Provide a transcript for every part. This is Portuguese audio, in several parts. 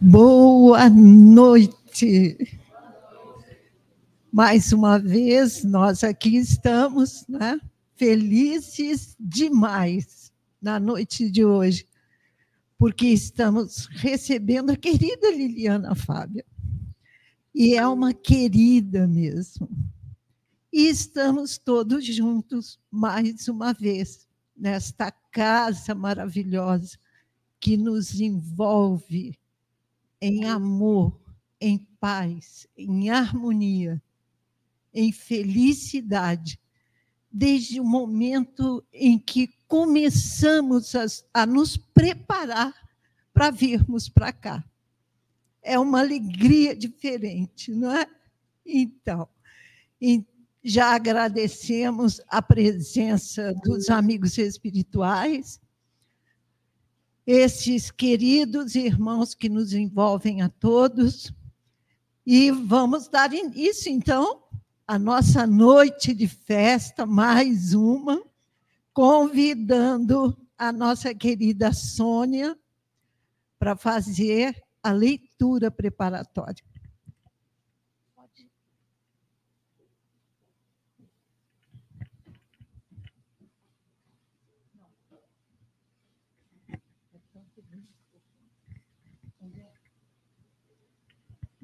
Boa noite. Mais uma vez, nós aqui estamos, né? Felizes demais na noite de hoje, porque estamos recebendo a querida Liliana Fábia. E é uma querida mesmo. E estamos todos juntos mais uma vez nesta casa maravilhosa que nos envolve em amor, em paz, em harmonia, em felicidade, desde o momento em que começamos a, a nos preparar para virmos para cá. É uma alegria diferente, não é? Então, já agradecemos a presença dos amigos espirituais, esses queridos irmãos que nos envolvem a todos. E vamos dar início, então, à nossa noite de festa, mais uma, convidando a nossa querida Sônia para fazer a leitura preparatória.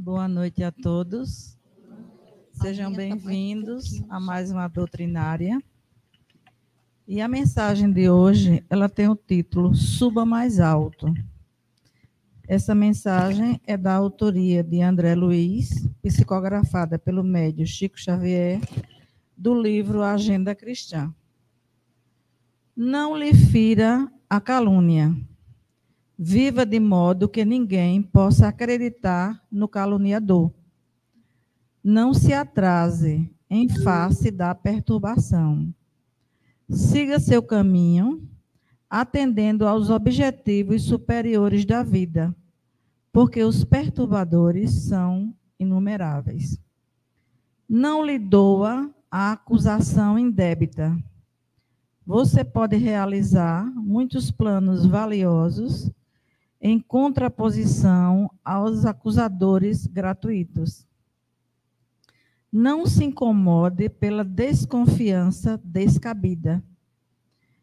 Boa noite a todos. Sejam bem-vindos a mais uma doutrinária. E a mensagem de hoje, ela tem o título Suba mais alto. Essa mensagem é da autoria de André Luiz, psicografada pelo médio Chico Xavier, do livro Agenda Cristã. Não lhe fira a calúnia Viva de modo que ninguém possa acreditar no caluniador. Não se atrase em face da perturbação. Siga seu caminho, atendendo aos objetivos superiores da vida, porque os perturbadores são inumeráveis. Não lhe doa a acusação indébita. Você pode realizar muitos planos valiosos em contraposição aos acusadores gratuitos. Não se incomode pela desconfiança descabida.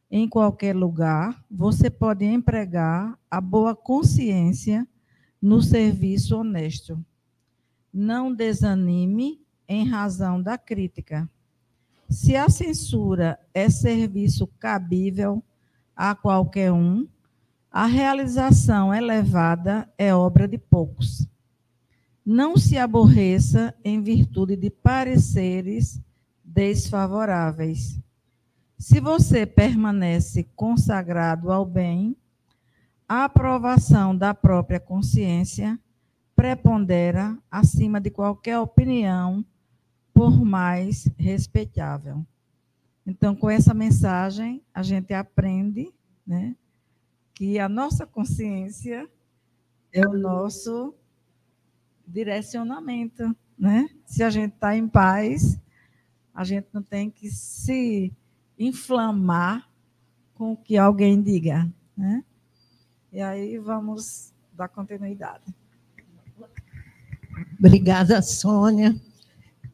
Em qualquer lugar, você pode empregar a boa consciência no serviço honesto. Não desanime em razão da crítica. Se a censura é serviço cabível a qualquer um, a realização elevada é obra de poucos. Não se aborreça em virtude de pareceres desfavoráveis. Se você permanece consagrado ao bem, a aprovação da própria consciência prepondera acima de qualquer opinião, por mais respeitável. Então, com essa mensagem, a gente aprende, né? Que a nossa consciência é o nosso direcionamento, né? Se a gente está em paz, a gente não tem que se inflamar com o que alguém diga, né? E aí vamos dar continuidade. Obrigada, Sônia.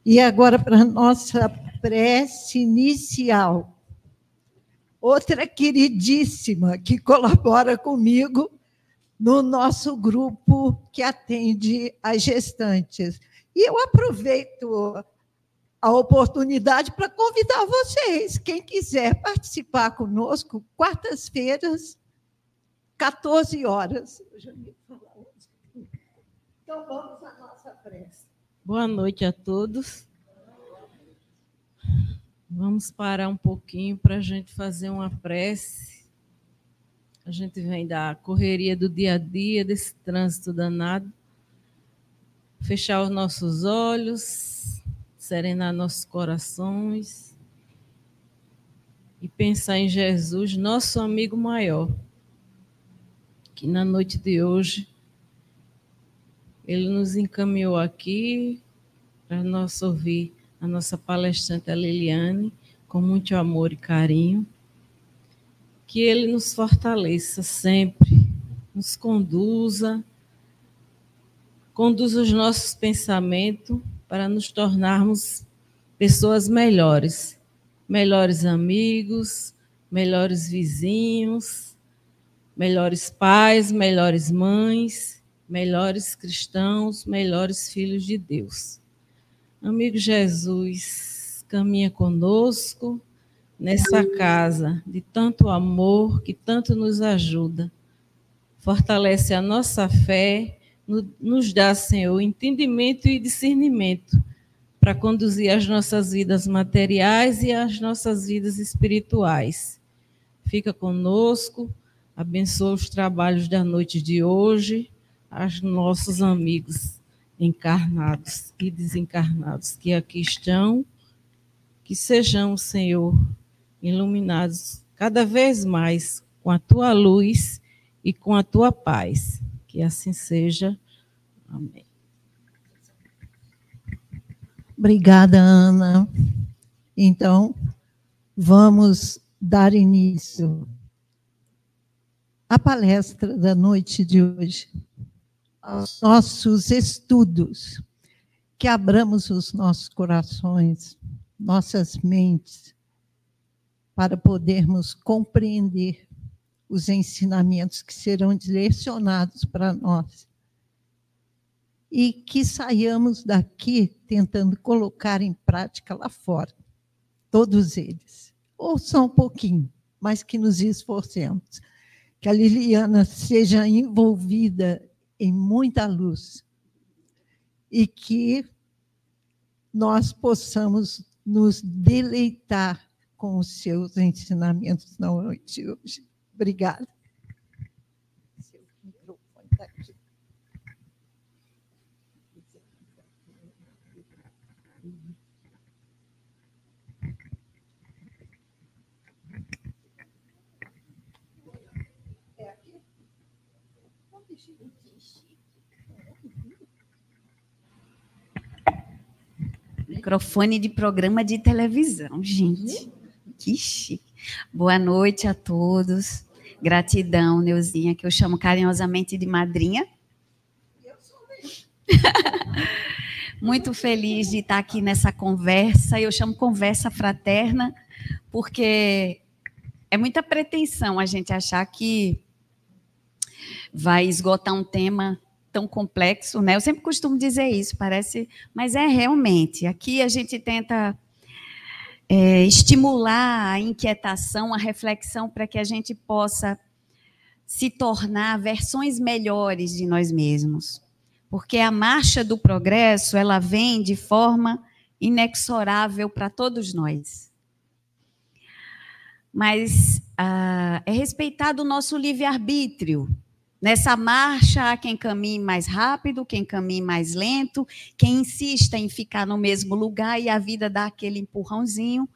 E agora para nossa prece inicial outra queridíssima que colabora comigo no nosso grupo que atende as gestantes. E eu aproveito a oportunidade para convidar vocês, quem quiser participar conosco, quartas-feiras, 14 horas. Então vamos à nossa prece. Boa noite a todos. Vamos parar um pouquinho para a gente fazer uma prece. A gente vem da correria do dia a dia, desse trânsito danado. Fechar os nossos olhos, serenar nossos corações e pensar em Jesus, nosso amigo maior, que na noite de hoje ele nos encaminhou aqui para nós ouvir a nossa palestrante a Liliane, com muito amor e carinho, que Ele nos fortaleça sempre, nos conduza, conduza os nossos pensamentos para nos tornarmos pessoas melhores, melhores amigos, melhores vizinhos, melhores pais, melhores mães, melhores cristãos, melhores filhos de Deus. Amigo Jesus, caminha conosco nessa casa de tanto amor que tanto nos ajuda. Fortalece a nossa fé, nos dá, Senhor, entendimento e discernimento para conduzir as nossas vidas materiais e as nossas vidas espirituais. Fica conosco, abençoa os trabalhos da noite de hoje, aos nossos amigos encarnados e desencarnados que aqui estão, que sejamos, Senhor, iluminados cada vez mais com a tua luz e com a tua paz. Que assim seja. Amém. Obrigada, Ana. Então, vamos dar início à palestra da noite de hoje aos nossos estudos, que abramos os nossos corações, nossas mentes, para podermos compreender os ensinamentos que serão direcionados para nós. E que saiamos daqui tentando colocar em prática lá fora, todos eles. Ou só um pouquinho, mas que nos esforcemos. Que a Liliana seja envolvida em muita luz e que nós possamos nos deleitar com os seus ensinamentos na noite de hoje. Obrigada. Seu microfone está aqui. Microfone de programa de televisão, gente. Que chique. Boa noite a todos. Gratidão, Neuzinha, que eu chamo carinhosamente de madrinha. Muito feliz de estar aqui nessa conversa. Eu chamo conversa fraterna, porque é muita pretensão a gente achar que vai esgotar um tema tão complexo, né? Eu sempre costumo dizer isso, parece, mas é realmente. Aqui a gente tenta é, estimular a inquietação, a reflexão, para que a gente possa se tornar versões melhores de nós mesmos. Porque a marcha do progresso, ela vem de forma inexorável para todos nós. Mas ah, é respeitado o nosso livre-arbítrio, Nessa marcha, há quem caminhe mais rápido, quem caminhe mais lento, quem insista em ficar no mesmo lugar e a vida dá aquele empurrãozinho.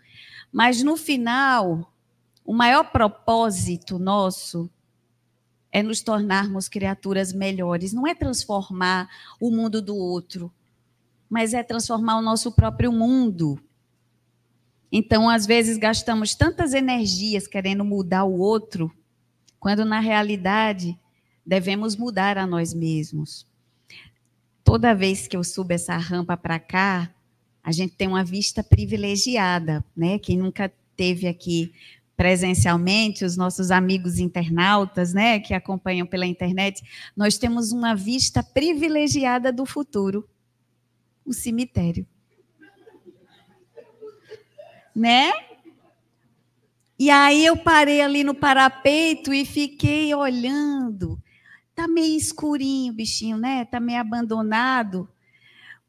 Mas no final, o maior propósito nosso é nos tornarmos criaturas melhores. Não é transformar o mundo do outro, mas é transformar o nosso próprio mundo. Então, às vezes, gastamos tantas energias querendo mudar o outro, quando na realidade devemos mudar a nós mesmos. Toda vez que eu subo essa rampa para cá, a gente tem uma vista privilegiada, né? Quem nunca teve aqui presencialmente, os nossos amigos internautas, né, que acompanham pela internet, nós temos uma vista privilegiada do futuro, o cemitério. Né? E aí eu parei ali no parapeito e fiquei olhando Tá meio escurinho o bichinho, né? Tá meio abandonado.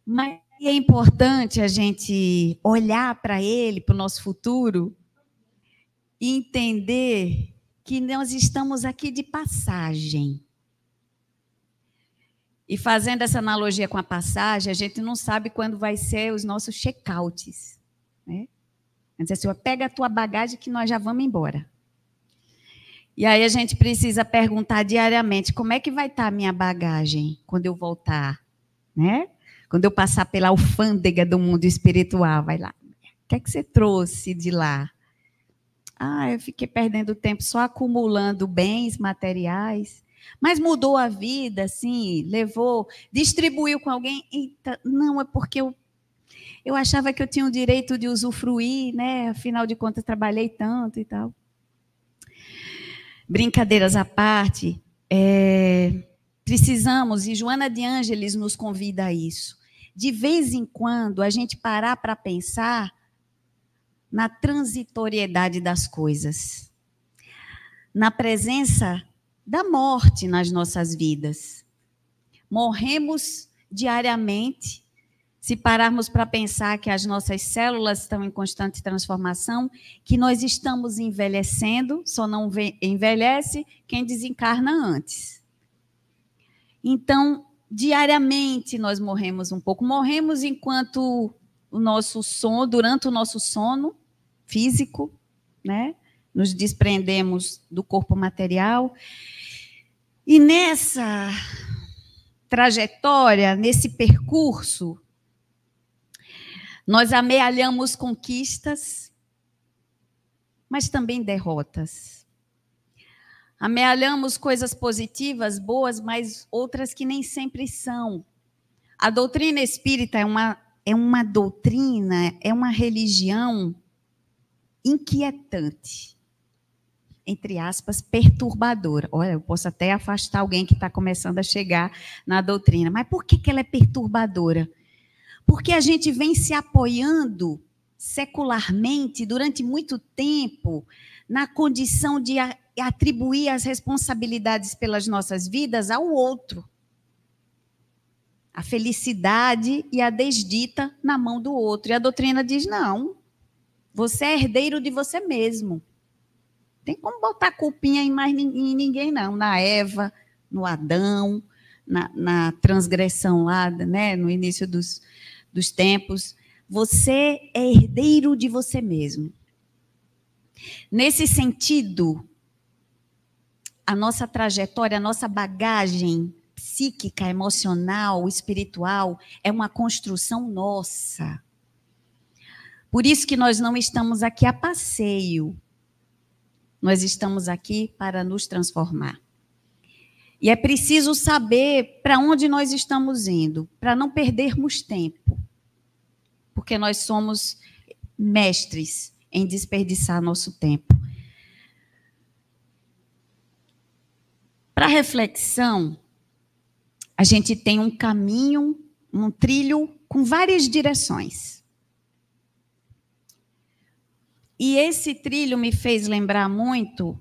Mas é importante a gente olhar para ele, para o nosso futuro, e entender que nós estamos aqui de passagem. E fazendo essa analogia com a passagem, a gente não sabe quando vai ser os nossos check-outs. Né? Dizer assim, pega a tua bagagem que nós já vamos embora. E aí a gente precisa perguntar diariamente como é que vai estar a minha bagagem quando eu voltar, né? Quando eu passar pela alfândega do mundo espiritual, vai lá. O que é que você trouxe de lá? Ah, eu fiquei perdendo tempo só acumulando bens materiais. Mas mudou a vida, assim, levou, distribuiu com alguém. Eita, não, é porque eu, eu achava que eu tinha o direito de usufruir, né? Afinal de contas, trabalhei tanto e tal. Brincadeiras à parte, é, precisamos, e Joana de Ângeles nos convida a isso, de vez em quando a gente parar para pensar na transitoriedade das coisas, na presença da morte nas nossas vidas. Morremos diariamente. Se pararmos para pensar que as nossas células estão em constante transformação, que nós estamos envelhecendo, só não envelhece quem desencarna antes. Então, diariamente nós morremos um pouco. Morremos enquanto o nosso sono, durante o nosso sono físico, né? Nos desprendemos do corpo material e nessa trajetória, nesse percurso, nós amealhamos conquistas, mas também derrotas. Amealhamos coisas positivas, boas, mas outras que nem sempre são. A doutrina espírita é uma, é uma doutrina, é uma religião inquietante entre aspas, perturbadora. Olha, eu posso até afastar alguém que está começando a chegar na doutrina, mas por que, que ela é perturbadora? Porque a gente vem se apoiando secularmente durante muito tempo na condição de atribuir as responsabilidades pelas nossas vidas ao outro. A felicidade e a desdita na mão do outro. E a doutrina diz: não, você é herdeiro de você mesmo. Tem como botar culpinha em mais em ninguém, não. Na Eva, no Adão, na, na transgressão lá, né, no início dos, dos tempos. Você é herdeiro de você mesmo. Nesse sentido, a nossa trajetória, a nossa bagagem psíquica, emocional, espiritual é uma construção nossa. Por isso que nós não estamos aqui a passeio. Nós estamos aqui para nos transformar. E é preciso saber para onde nós estamos indo, para não perdermos tempo. Porque nós somos mestres em desperdiçar nosso tempo. Para reflexão, a gente tem um caminho, um trilho com várias direções. E esse trilho me fez lembrar muito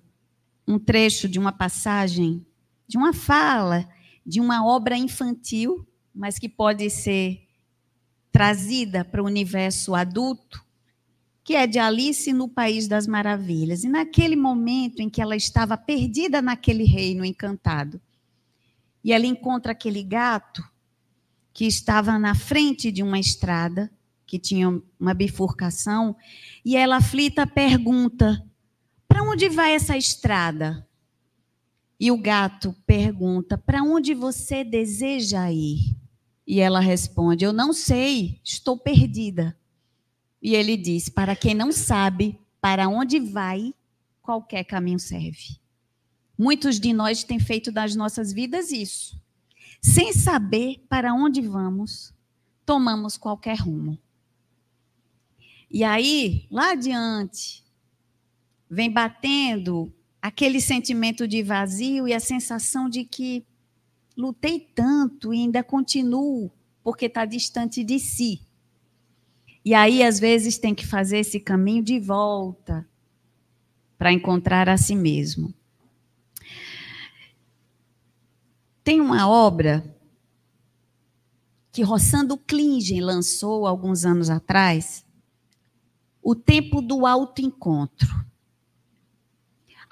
um trecho de uma passagem, de uma fala, de uma obra infantil, mas que pode ser trazida para o universo adulto, que é de Alice no País das Maravilhas. E naquele momento em que ela estava perdida naquele reino encantado, e ela encontra aquele gato que estava na frente de uma estrada, que tinha uma bifurcação, e ela aflita pergunta: Para onde vai essa estrada? E o gato pergunta: Para onde você deseja ir? E ela responde: Eu não sei, estou perdida. E ele diz: Para quem não sabe para onde vai, qualquer caminho serve. Muitos de nós têm feito das nossas vidas isso. Sem saber para onde vamos, tomamos qualquer rumo. E aí, lá adiante, vem batendo aquele sentimento de vazio e a sensação de que lutei tanto e ainda continuo porque está distante de si. E aí, às vezes, tem que fazer esse caminho de volta para encontrar a si mesmo. Tem uma obra que Rossando Klingen lançou alguns anos atrás, o tempo do autoencontro.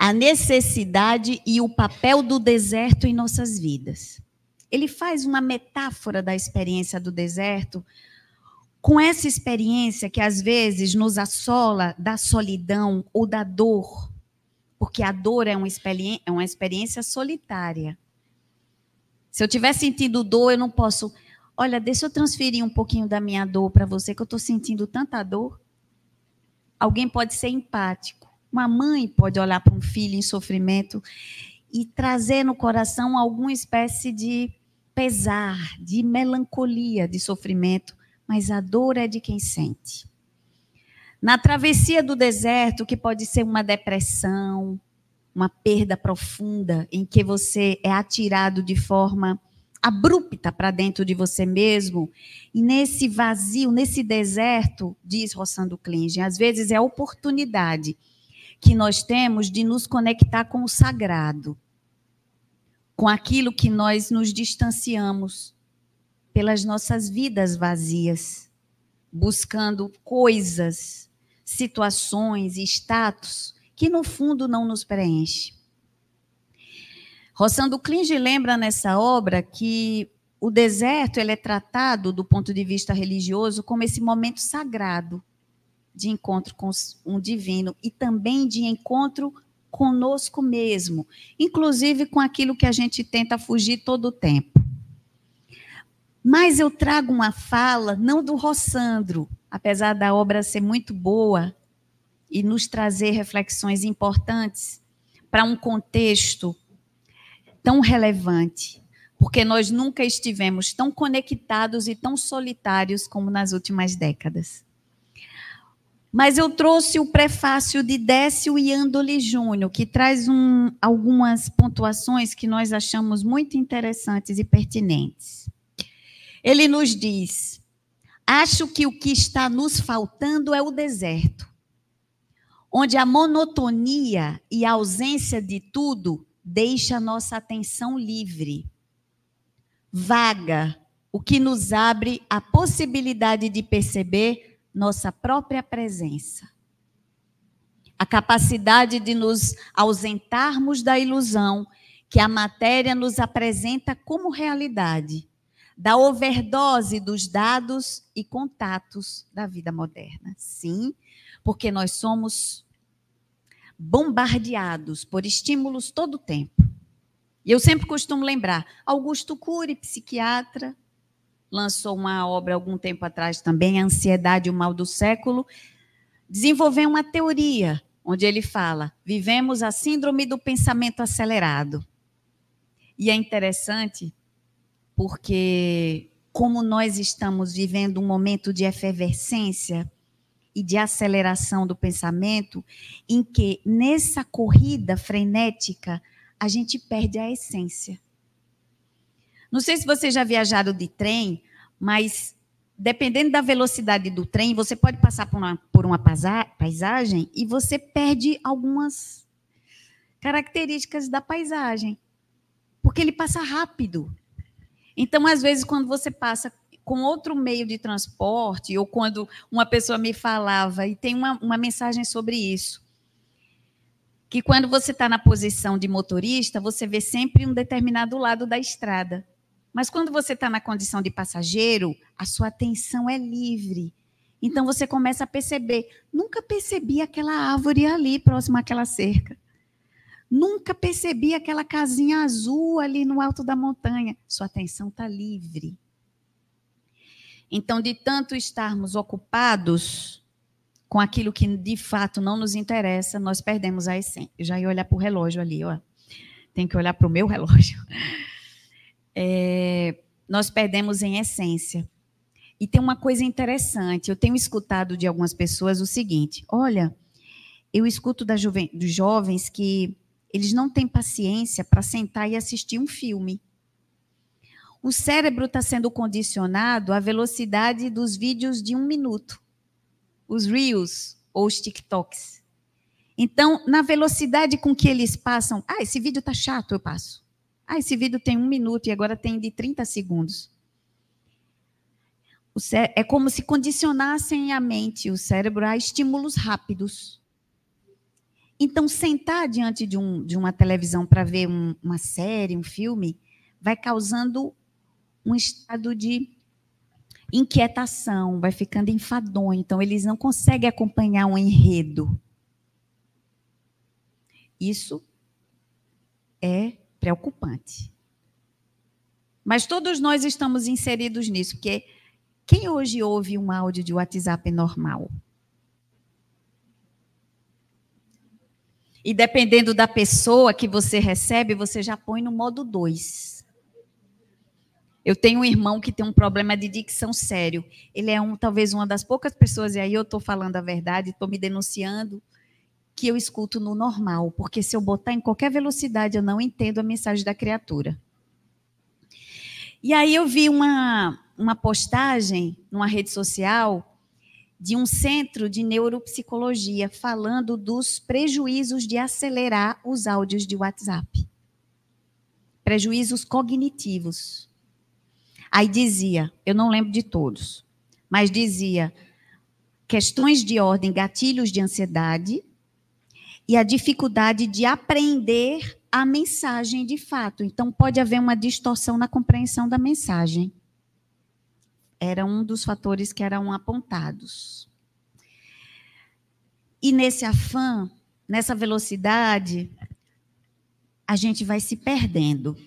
A necessidade e o papel do deserto em nossas vidas. Ele faz uma metáfora da experiência do deserto com essa experiência que às vezes nos assola da solidão ou da dor, porque a dor é uma experiência, é uma experiência solitária. Se eu estiver sentindo dor, eu não posso. Olha, deixa eu transferir um pouquinho da minha dor para você, que eu estou sentindo tanta dor. Alguém pode ser empático, Uma mãe pode olhar para um filho em sofrimento e trazer no coração alguma espécie de pesar, de melancolia, de sofrimento, mas a dor é de quem sente. Na travessia do deserto, que pode ser uma depressão, uma perda profunda, em que você é atirado de forma abrupta para dentro de você mesmo, e nesse vazio, nesse deserto, diz Rossando Klinge, às vezes é a oportunidade que nós temos de nos conectar com o sagrado, com aquilo que nós nos distanciamos pelas nossas vidas vazias, buscando coisas, situações, status que no fundo não nos preenche. Rossando Klinge lembra nessa obra que o deserto ele é tratado do ponto de vista religioso como esse momento sagrado de encontro com um divino e também de encontro conosco mesmo, inclusive com aquilo que a gente tenta fugir todo o tempo. Mas eu trago uma fala, não do Rossandro, apesar da obra ser muito boa e nos trazer reflexões importantes para um contexto tão relevante, porque nós nunca estivemos tão conectados e tão solitários como nas últimas décadas. Mas eu trouxe o prefácio de Décio e Andoli Júnior, que traz um, algumas pontuações que nós achamos muito interessantes e pertinentes. Ele nos diz: Acho que o que está nos faltando é o deserto, onde a monotonia e a ausência de tudo deixa nossa atenção livre, vaga, o que nos abre a possibilidade de perceber nossa própria presença. A capacidade de nos ausentarmos da ilusão que a matéria nos apresenta como realidade, da overdose dos dados e contatos da vida moderna. Sim, porque nós somos bombardeados por estímulos todo o tempo. E eu sempre costumo lembrar, Augusto Cury, psiquiatra, lançou uma obra algum tempo atrás também, A Ansiedade e o Mal do Século, desenvolveu uma teoria onde ele fala: vivemos a síndrome do pensamento acelerado. E é interessante porque, como nós estamos vivendo um momento de efervescência e de aceleração do pensamento, em que nessa corrida frenética a gente perde a essência. Não sei se vocês já viajaram de trem, mas dependendo da velocidade do trem, você pode passar por uma, por uma paisagem e você perde algumas características da paisagem, porque ele passa rápido. Então, às vezes, quando você passa com outro meio de transporte, ou quando uma pessoa me falava, e tem uma, uma mensagem sobre isso, que quando você está na posição de motorista, você vê sempre um determinado lado da estrada. Mas quando você está na condição de passageiro, a sua atenção é livre. Então você começa a perceber: nunca percebi aquela árvore ali próxima àquela cerca. Nunca percebi aquela casinha azul ali no alto da montanha. Sua atenção está livre. Então, de tanto estarmos ocupados com aquilo que de fato não nos interessa, nós perdemos a essência. Eu já ia olhar para o relógio ali, ó. Tem que olhar para o meu relógio é, nós perdemos em essência. E tem uma coisa interessante, eu tenho escutado de algumas pessoas o seguinte: olha, eu escuto da juven, dos jovens que eles não têm paciência para sentar e assistir um filme. O cérebro está sendo condicionado à velocidade dos vídeos de um minuto, os Reels ou os TikToks. Então, na velocidade com que eles passam, ah, esse vídeo está chato, eu passo. Ah, esse vídeo tem um minuto e agora tem de 30 segundos. É como se condicionassem a mente, o cérebro, a estímulos rápidos. Então, sentar diante de, um, de uma televisão para ver um, uma série, um filme, vai causando um estado de inquietação, vai ficando enfadonho. Então, eles não conseguem acompanhar um enredo. Isso é preocupante. Mas todos nós estamos inseridos nisso, porque quem hoje ouve um áudio de WhatsApp normal? E dependendo da pessoa que você recebe, você já põe no modo 2. Eu tenho um irmão que tem um problema de dicção sério. Ele é um, talvez uma das poucas pessoas, e aí eu estou falando a verdade, estou me denunciando, que eu escuto no normal, porque se eu botar em qualquer velocidade, eu não entendo a mensagem da criatura. E aí eu vi uma, uma postagem numa rede social de um centro de neuropsicologia falando dos prejuízos de acelerar os áudios de WhatsApp. Prejuízos cognitivos. Aí dizia, eu não lembro de todos, mas dizia questões de ordem, gatilhos de ansiedade e a dificuldade de aprender a mensagem de fato. Então pode haver uma distorção na compreensão da mensagem era um dos fatores que eram apontados. E nesse afã, nessa velocidade, a gente vai se perdendo.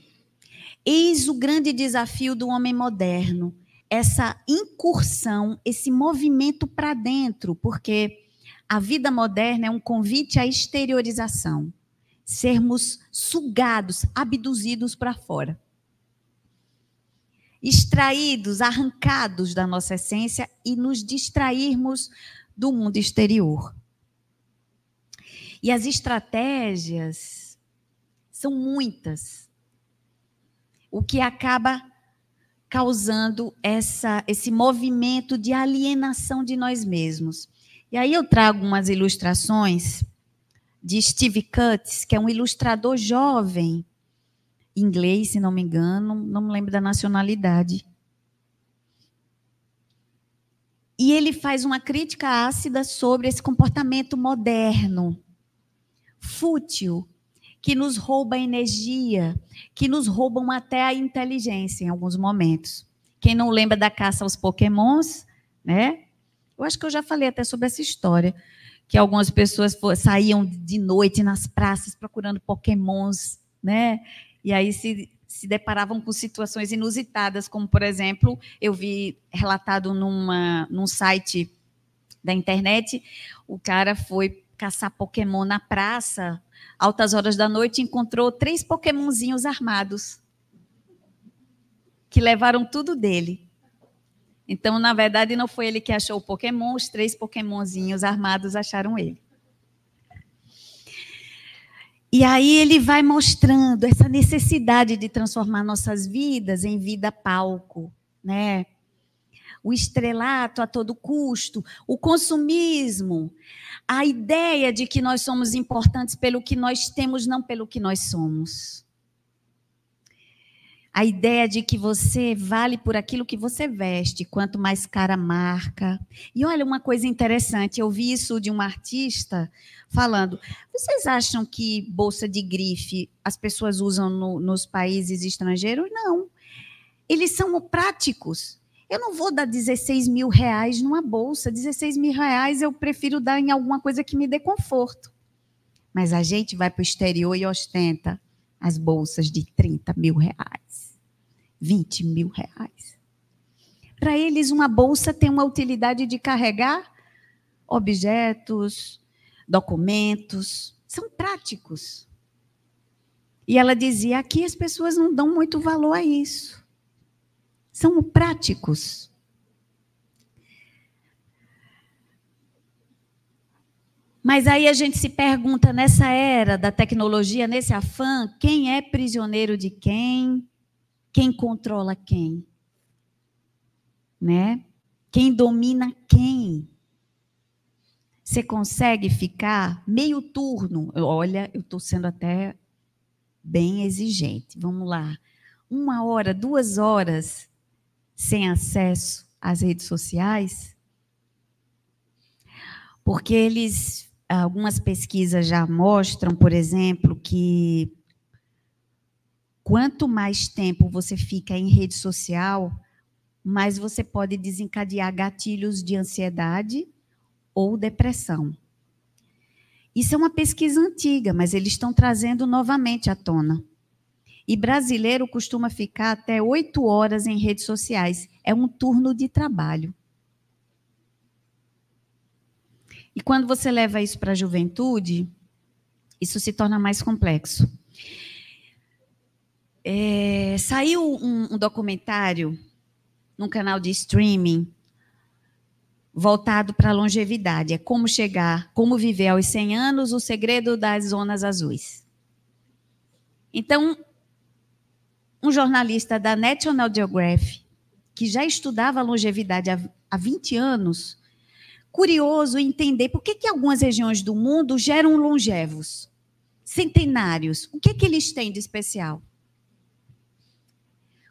Eis o grande desafio do homem moderno, essa incursão, esse movimento para dentro, porque a vida moderna é um convite à exteriorização, sermos sugados, abduzidos para fora extraídos, arrancados da nossa essência e nos distrairmos do mundo exterior. E as estratégias são muitas, o que acaba causando essa, esse movimento de alienação de nós mesmos. E aí eu trago umas ilustrações de Steve Cutts, que é um ilustrador jovem, inglês, se não me engano, não me lembro da nacionalidade. E ele faz uma crítica ácida sobre esse comportamento moderno, fútil, que nos rouba energia, que nos roubam até a inteligência em alguns momentos. Quem não lembra da caça aos pokémons, né? Eu acho que eu já falei até sobre essa história, que algumas pessoas saíam de noite nas praças procurando pokémons, né? e aí se, se deparavam com situações inusitadas, como, por exemplo, eu vi relatado numa, num site da internet, o cara foi caçar Pokémon na praça, altas horas da noite, encontrou três Pokémonzinhos armados, que levaram tudo dele. Então, na verdade, não foi ele que achou o Pokémon, os três Pokémonzinhos armados acharam ele. E aí ele vai mostrando essa necessidade de transformar nossas vidas em vida palco, né? O estrelato a todo custo, o consumismo, a ideia de que nós somos importantes pelo que nós temos, não pelo que nós somos a ideia de que você vale por aquilo que você veste, quanto mais cara a marca. E olha uma coisa interessante, eu vi isso de uma artista falando. Vocês acham que bolsa de grife as pessoas usam no, nos países estrangeiros? Não. Eles são práticos. Eu não vou dar 16 mil reais numa bolsa. 16 mil reais eu prefiro dar em alguma coisa que me dê conforto. Mas a gente vai para o exterior e ostenta as bolsas de 30 mil reais. 20 mil reais. Para eles, uma bolsa tem uma utilidade de carregar objetos, documentos, são práticos. E ela dizia: aqui as pessoas não dão muito valor a isso. São práticos. Mas aí a gente se pergunta, nessa era da tecnologia, nesse afã, quem é prisioneiro de quem? Quem controla quem? Né? Quem domina quem? Você consegue ficar meio turno? Olha, eu estou sendo até bem exigente. Vamos lá. Uma hora, duas horas sem acesso às redes sociais? Porque eles, algumas pesquisas já mostram, por exemplo, que Quanto mais tempo você fica em rede social, mais você pode desencadear gatilhos de ansiedade ou depressão. Isso é uma pesquisa antiga, mas eles estão trazendo novamente à tona. E brasileiro costuma ficar até oito horas em redes sociais. É um turno de trabalho. E quando você leva isso para a juventude, isso se torna mais complexo. É, saiu um, um documentário num canal de streaming voltado para a longevidade. É como chegar, como viver aos 100 anos, o segredo das zonas azuis. Então, um jornalista da National Geographic, que já estudava longevidade há, há 20 anos, curioso entender por que, que algumas regiões do mundo geram longevos, centenários. O que, que eles têm de especial?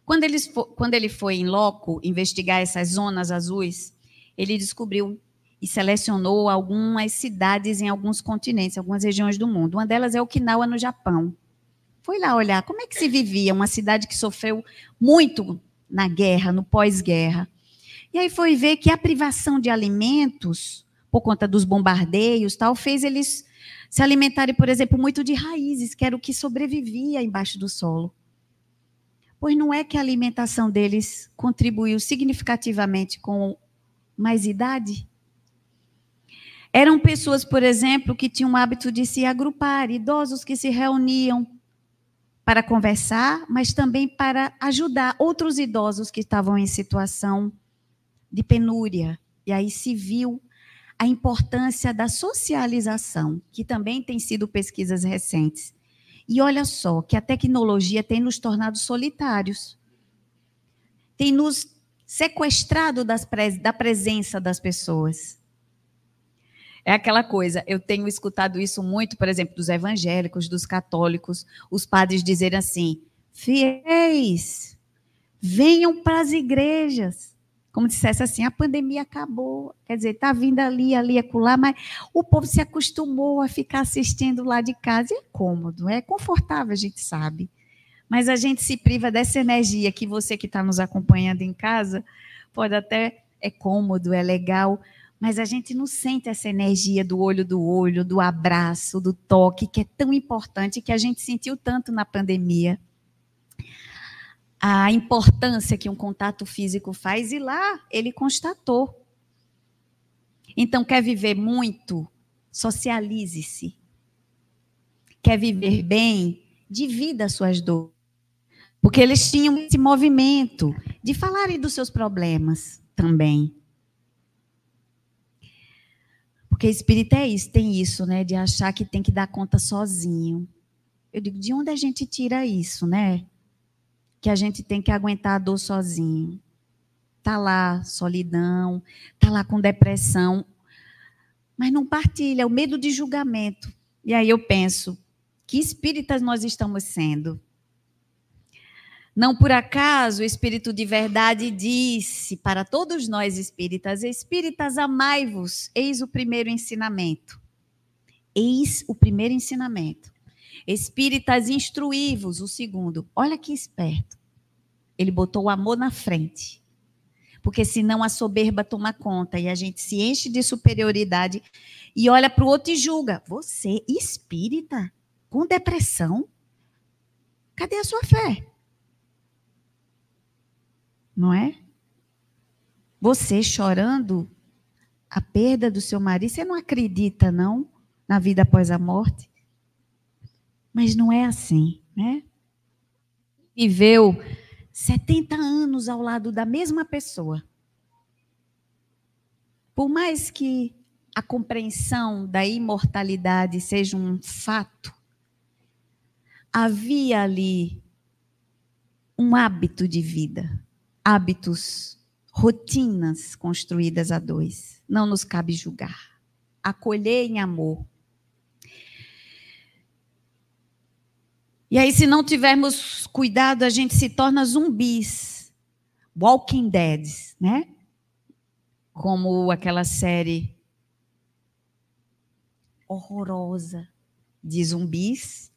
Quando, eles, quando ele foi em loco investigar essas zonas azuis, ele descobriu e selecionou algumas cidades em alguns continentes, algumas regiões do mundo. Uma delas é Okinawa, no Japão. Foi lá olhar como é que se vivia uma cidade que sofreu muito na guerra, no pós-guerra. E aí foi ver que a privação de alimentos, por conta dos bombardeios, tal, fez eles se alimentarem, por exemplo, muito de raízes, que era o que sobrevivia embaixo do solo. Pois não é que a alimentação deles contribuiu significativamente com mais idade? Eram pessoas, por exemplo, que tinham o hábito de se agrupar, idosos que se reuniam para conversar, mas também para ajudar outros idosos que estavam em situação de penúria. E aí se viu a importância da socialização, que também tem sido pesquisas recentes. E olha só que a tecnologia tem nos tornado solitários. Tem nos sequestrado das, da presença das pessoas. É aquela coisa, eu tenho escutado isso muito, por exemplo, dos evangélicos, dos católicos, os padres dizerem assim: fiéis, venham para as igrejas. Como dissesse assim, a pandemia acabou. Quer dizer, está vindo ali, ali, acolá, mas o povo se acostumou a ficar assistindo lá de casa. E é cômodo, é confortável, a gente sabe. Mas a gente se priva dessa energia que você que está nos acompanhando em casa pode até. É cômodo, é legal, mas a gente não sente essa energia do olho do olho, do abraço, do toque, que é tão importante que a gente sentiu tanto na pandemia. A importância que um contato físico faz, e lá ele constatou. Então, quer viver muito? Socialize-se. Quer viver bem? Divida as suas dores. Porque eles tinham esse movimento de falarem dos seus problemas também. Porque espírita é isso, tem isso, né? De achar que tem que dar conta sozinho. Eu digo, de onde a gente tira isso, né? Que a gente tem que aguentar a dor sozinho. Tá lá, solidão, tá lá com depressão, mas não partilha, é o medo de julgamento. E aí eu penso, que espíritas nós estamos sendo? Não por acaso o Espírito de Verdade disse para todos nós espíritas: Espíritas, amai-vos. Eis o primeiro ensinamento. Eis o primeiro ensinamento. Espíritas, instruí-vos. O segundo. Olha que esperto. Ele botou o amor na frente. Porque senão a soberba toma conta e a gente se enche de superioridade e olha para o outro e julga. Você, espírita, com depressão? Cadê a sua fé? não é? Você chorando a perda do seu marido, você não acredita, não, na vida após a morte? Mas não é assim, né? Viveu 70 anos ao lado da mesma pessoa. Por mais que a compreensão da imortalidade seja um fato, havia ali um hábito de vida hábitos, rotinas construídas a dois. Não nos cabe julgar. Acolher em amor. E aí, se não tivermos cuidado, a gente se torna zumbis. Walking Dead, né? Como aquela série horrorosa de zumbis,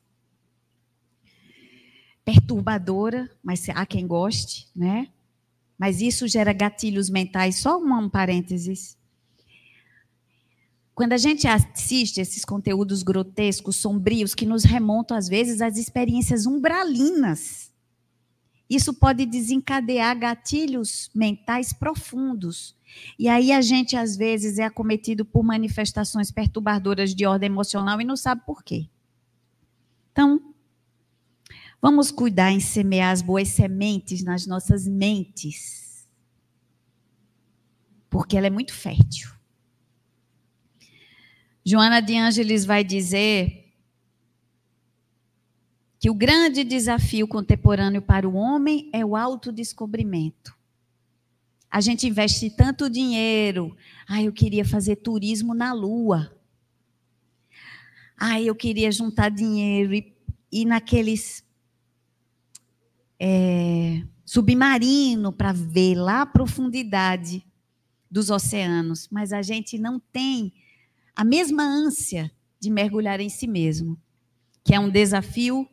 perturbadora, mas há quem goste, né? Mas isso gera gatilhos mentais. Só um parênteses. Quando a gente assiste esses conteúdos grotescos, sombrios, que nos remontam, às vezes, às experiências umbralinas, isso pode desencadear gatilhos mentais profundos. E aí a gente, às vezes, é acometido por manifestações perturbadoras de ordem emocional e não sabe por quê. Vamos cuidar em semear as boas sementes nas nossas mentes. Porque ela é muito fértil. Joana de Ângeles vai dizer que o grande desafio contemporâneo para o homem é o autodescobrimento. A gente investe tanto dinheiro. Ah, eu queria fazer turismo na Lua. Ah, eu queria juntar dinheiro e ir naqueles é, submarino para ver lá a profundidade dos oceanos. Mas a gente não tem a mesma ânsia de mergulhar em si mesmo, que é um desafio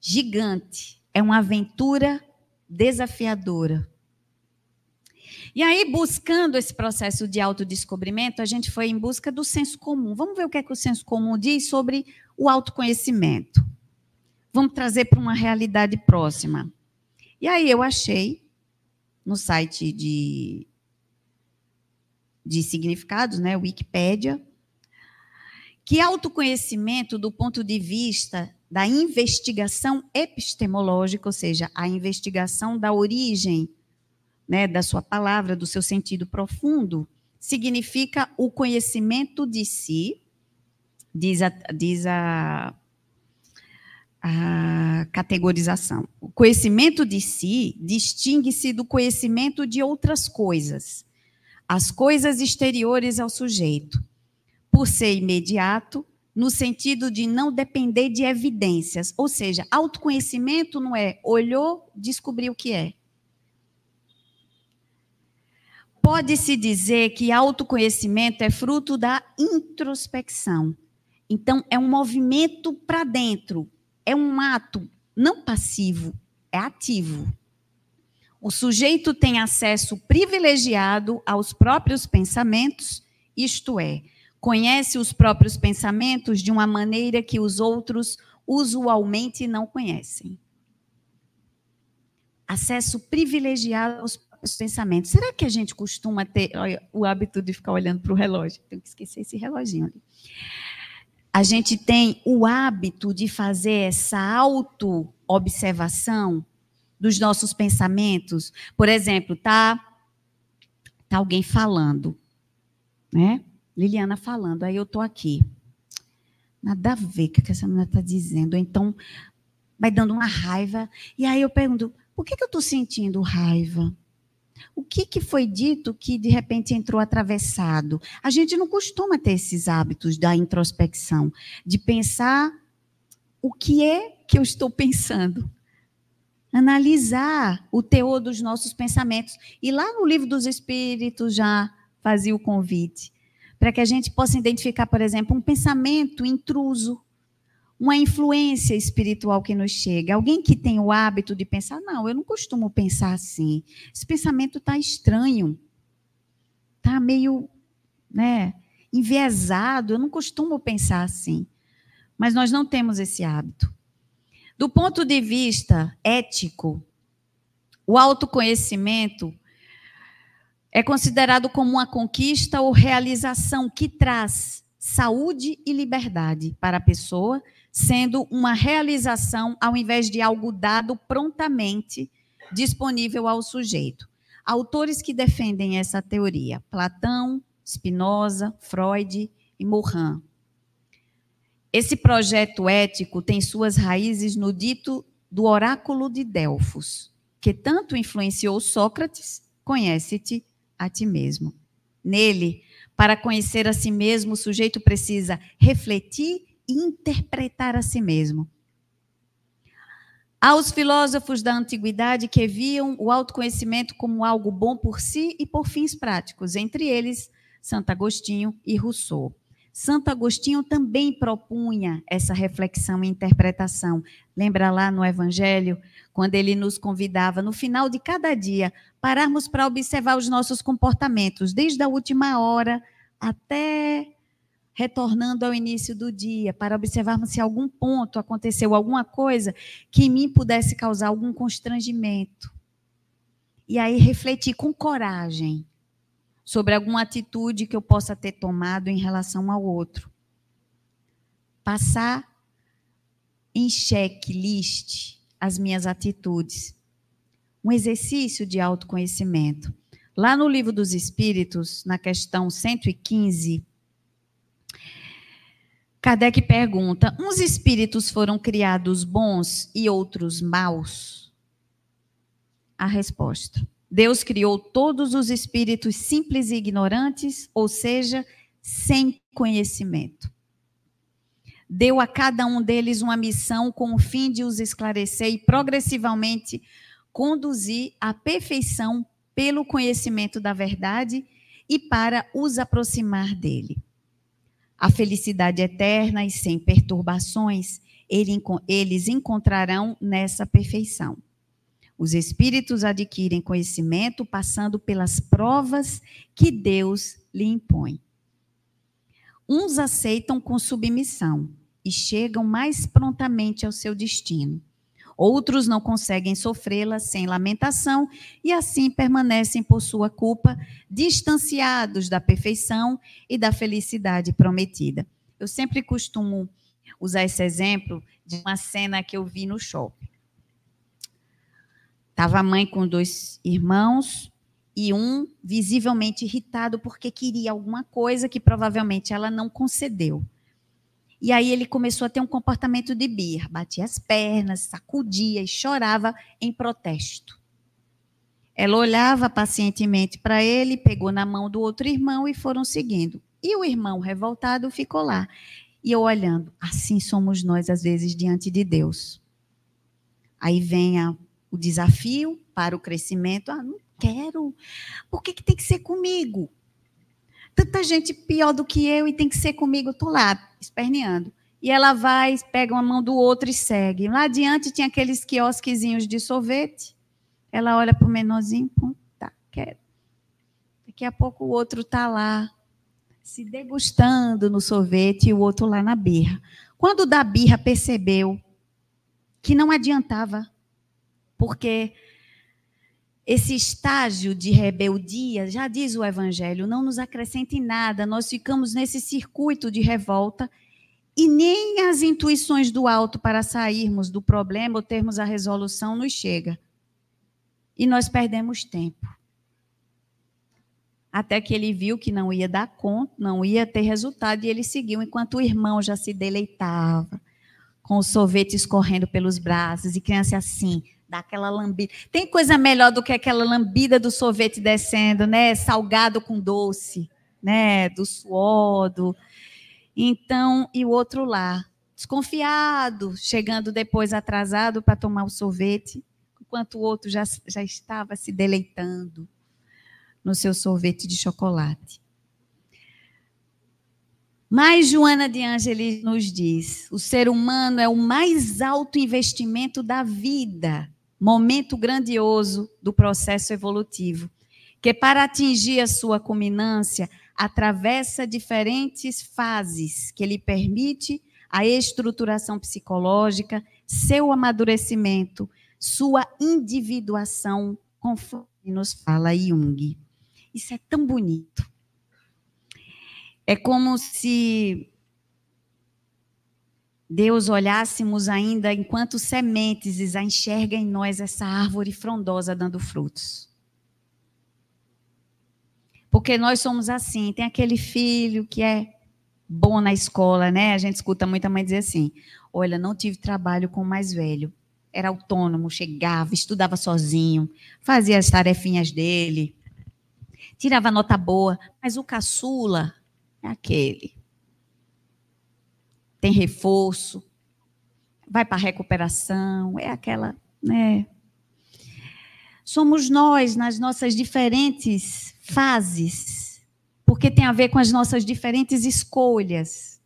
gigante, é uma aventura desafiadora. E aí, buscando esse processo de autodescobrimento, a gente foi em busca do senso comum. Vamos ver o que é que o senso comum diz sobre o autoconhecimento. Vamos trazer para uma realidade próxima. E aí eu achei no site de, de significados, né, Wikipédia, que autoconhecimento, do ponto de vista da investigação epistemológica, ou seja, a investigação da origem né, da sua palavra, do seu sentido profundo, significa o conhecimento de si, diz a, diz a, a categorização. O conhecimento de si distingue-se do conhecimento de outras coisas, as coisas exteriores ao sujeito, por ser imediato, no sentido de não depender de evidências. Ou seja, autoconhecimento não é olhou, descobriu o que é. Pode-se dizer que autoconhecimento é fruto da introspecção. Então, é um movimento para dentro, é um ato não passivo, é ativo. O sujeito tem acesso privilegiado aos próprios pensamentos, isto é, conhece os próprios pensamentos de uma maneira que os outros usualmente não conhecem. Acesso privilegiado aos os pensamentos. Será que a gente costuma ter o hábito de ficar olhando para o relógio? Tenho que esquecer esse reloginho ali. A gente tem o hábito de fazer essa auto-observação dos nossos pensamentos. Por exemplo, tá, tá alguém falando, né? Liliana falando, aí eu tô aqui. Nada a ver com o que essa menina está dizendo. Então, vai dando uma raiva. E aí eu pergunto, por que, que eu estou sentindo raiva? O que, que foi dito que de repente entrou atravessado? A gente não costuma ter esses hábitos da introspecção, de pensar o que é que eu estou pensando. Analisar o teor dos nossos pensamentos. E lá no livro dos Espíritos já fazia o convite para que a gente possa identificar, por exemplo, um pensamento intruso uma influência espiritual que nos chega. Alguém que tem o hábito de pensar, não, eu não costumo pensar assim. Esse pensamento está estranho. Está meio, né, enviesado. Eu não costumo pensar assim. Mas nós não temos esse hábito. Do ponto de vista ético, o autoconhecimento é considerado como uma conquista ou realização que traz saúde e liberdade para a pessoa sendo uma realização ao invés de algo dado prontamente disponível ao sujeito. Autores que defendem essa teoria: Platão, Spinoza, Freud e Morin. Esse projeto ético tem suas raízes no dito do oráculo de Delfos, que tanto influenciou Sócrates, conhece-te a ti mesmo. Nele, para conhecer a si mesmo, o sujeito precisa refletir interpretar a si mesmo. Há os filósofos da antiguidade que viam o autoconhecimento como algo bom por si e por fins práticos, entre eles Santo Agostinho e Rousseau. Santo Agostinho também propunha essa reflexão e interpretação. Lembra lá no Evangelho, quando ele nos convidava, no final de cada dia, pararmos para observar os nossos comportamentos, desde a última hora até retornando ao início do dia, para observarmos se algum ponto aconteceu, alguma coisa que em mim pudesse causar algum constrangimento. E aí refletir com coragem sobre alguma atitude que eu possa ter tomado em relação ao outro. Passar em checklist as minhas atitudes. Um exercício de autoconhecimento. Lá no Livro dos Espíritos, na questão 115, Kardec pergunta: uns espíritos foram criados bons e outros maus? A resposta: Deus criou todos os espíritos simples e ignorantes, ou seja, sem conhecimento. Deu a cada um deles uma missão com o fim de os esclarecer e progressivamente conduzir à perfeição pelo conhecimento da verdade e para os aproximar dele a felicidade eterna e sem perturbações, eles encontrarão nessa perfeição. Os espíritos adquirem conhecimento passando pelas provas que Deus lhe impõe. Uns aceitam com submissão e chegam mais prontamente ao seu destino. Outros não conseguem sofrê-la sem lamentação e assim permanecem por sua culpa distanciados da perfeição e da felicidade prometida. Eu sempre costumo usar esse exemplo de uma cena que eu vi no shopping. Estava a mãe com dois irmãos e um visivelmente irritado porque queria alguma coisa que provavelmente ela não concedeu. E aí ele começou a ter um comportamento de birra, batia as pernas, sacudia e chorava em protesto. Ela olhava pacientemente para ele, pegou na mão do outro irmão e foram seguindo. E o irmão revoltado ficou lá. E eu olhando, assim somos nós às vezes diante de Deus. Aí vem a, o desafio para o crescimento. Ah, não quero. Por que, que tem que ser comigo? tanta gente pior do que eu e tem que ser comigo, estou lá, esperneando. E ela vai, pega uma mão do outro e segue. Lá adiante tinha aqueles quiosquezinhos de sorvete. Ela olha para o menorzinho, pum, tá, quero. Daqui a pouco o outro está lá, se degustando no sorvete e o outro lá na birra. Quando da birra percebeu que não adiantava, porque esse estágio de rebeldia, já diz o Evangelho, não nos acrescenta em nada, nós ficamos nesse circuito de revolta e nem as intuições do alto para sairmos do problema ou termos a resolução nos chega. E nós perdemos tempo. Até que ele viu que não ia dar conta, não ia ter resultado, e ele seguiu, enquanto o irmão já se deleitava, com o sorvete escorrendo pelos braços, e criança assim, dá aquela lambida. Tem coisa melhor do que aquela lambida do sorvete descendo, né? Salgado com doce, né? Do suor, do... Então, e o outro lá, desconfiado, chegando depois atrasado para tomar o sorvete, enquanto o outro já, já estava se deleitando no seu sorvete de chocolate. Mas Joana de Ângeles nos diz: o ser humano é o mais alto investimento da vida momento grandioso do processo evolutivo, que para atingir a sua culminância atravessa diferentes fases que lhe permite a estruturação psicológica, seu amadurecimento, sua individuação, conforme nos fala Jung. Isso é tão bonito. É como se Deus olhássemos ainda enquanto sementes e enxerga em nós essa árvore frondosa dando frutos. Porque nós somos assim, tem aquele filho que é bom na escola, né? A gente escuta muita mãe dizer assim: "Olha, não tive trabalho com o mais velho. Era autônomo, chegava, estudava sozinho, fazia as tarefinhas dele, tirava nota boa, mas o caçula é aquele tem reforço, vai para recuperação, é aquela, né? Somos nós nas nossas diferentes fases, porque tem a ver com as nossas diferentes escolhas.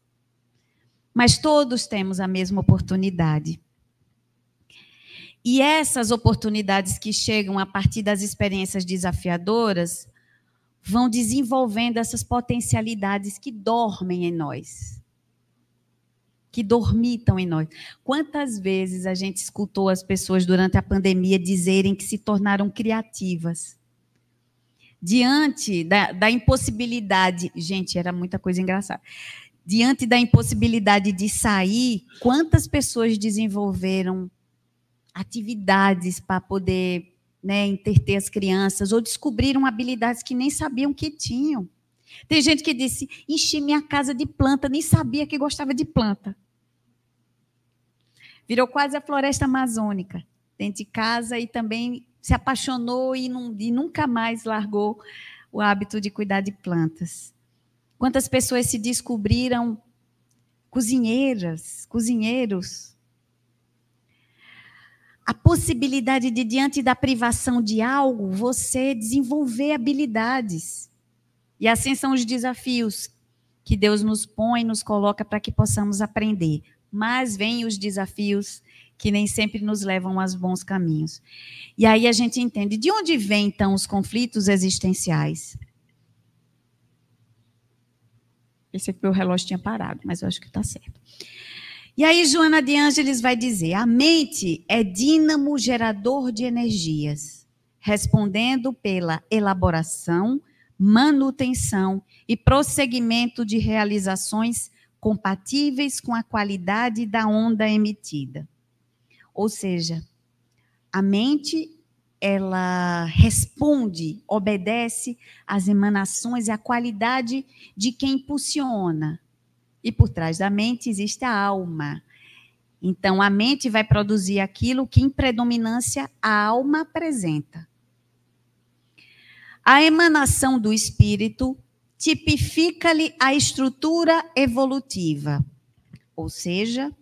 Mas todos temos a mesma oportunidade. E essas oportunidades que chegam a partir das experiências desafiadoras vão desenvolvendo essas potencialidades que dormem em nós que dormitam em nós. Quantas vezes a gente escutou as pessoas durante a pandemia dizerem que se tornaram criativas? Diante da, da impossibilidade, gente, era muita coisa engraçada. diante da impossibilidade de sair, quantas pessoas desenvolveram atividades para poder né, interter as crianças, ou descobriram habilidades que nem sabiam que tinham. Tem gente que disse: enchi minha casa de planta, nem sabia que gostava de planta. Virou quase a floresta amazônica, dentro de casa, e também se apaixonou e, não, e nunca mais largou o hábito de cuidar de plantas. Quantas pessoas se descobriram cozinheiras, cozinheiros? A possibilidade de, diante da privação de algo, você desenvolver habilidades. E assim são os desafios que Deus nos põe, nos coloca para que possamos aprender. Mas vêm os desafios que nem sempre nos levam aos bons caminhos. E aí a gente entende de onde vêm então os conflitos existenciais. Esse aqui o relógio tinha parado, mas eu acho que está certo. E aí Joana de Ângeles vai dizer: a mente é dínamo gerador de energias, respondendo pela elaboração, manutenção e prosseguimento de realizações compatíveis com a qualidade da onda emitida. Ou seja, a mente ela responde, obedece às emanações e à qualidade de quem impulsiona. E por trás da mente existe a alma. Então, a mente vai produzir aquilo que, em predominância, a alma apresenta. A emanação do espírito tipifica-lhe a estrutura evolutiva, ou seja,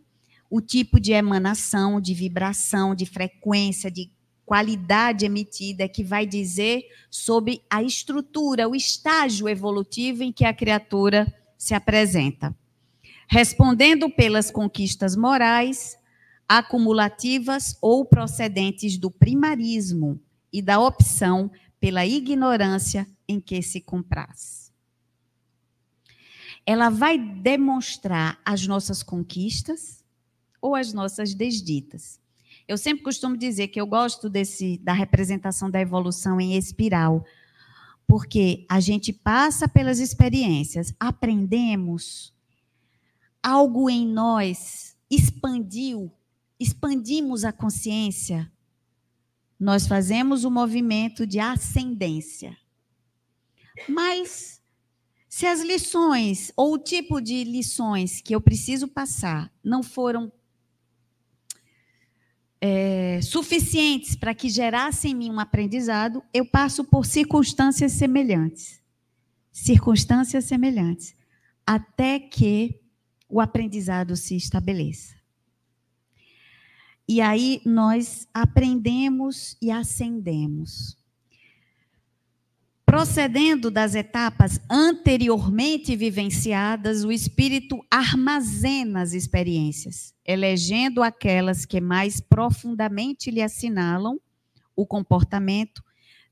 o tipo de emanação, de vibração, de frequência, de qualidade emitida que vai dizer sobre a estrutura, o estágio evolutivo em que a criatura se apresenta. Respondendo pelas conquistas morais, acumulativas ou procedentes do primarismo e da opção pela ignorância em que se compraz. Ela vai demonstrar as nossas conquistas ou as nossas desditas. Eu sempre costumo dizer que eu gosto desse da representação da evolução em espiral, porque a gente passa pelas experiências, aprendemos, algo em nós expandiu, expandimos a consciência, nós fazemos o movimento de ascendência. Mas se as lições ou o tipo de lições que eu preciso passar não foram é, suficientes para que gerassem em mim um aprendizado, eu passo por circunstâncias semelhantes. Circunstâncias semelhantes. Até que o aprendizado se estabeleça. E aí nós aprendemos e ascendemos. Procedendo das etapas anteriormente vivenciadas, o espírito armazena as experiências, elegendo aquelas que mais profundamente lhe assinalam o comportamento,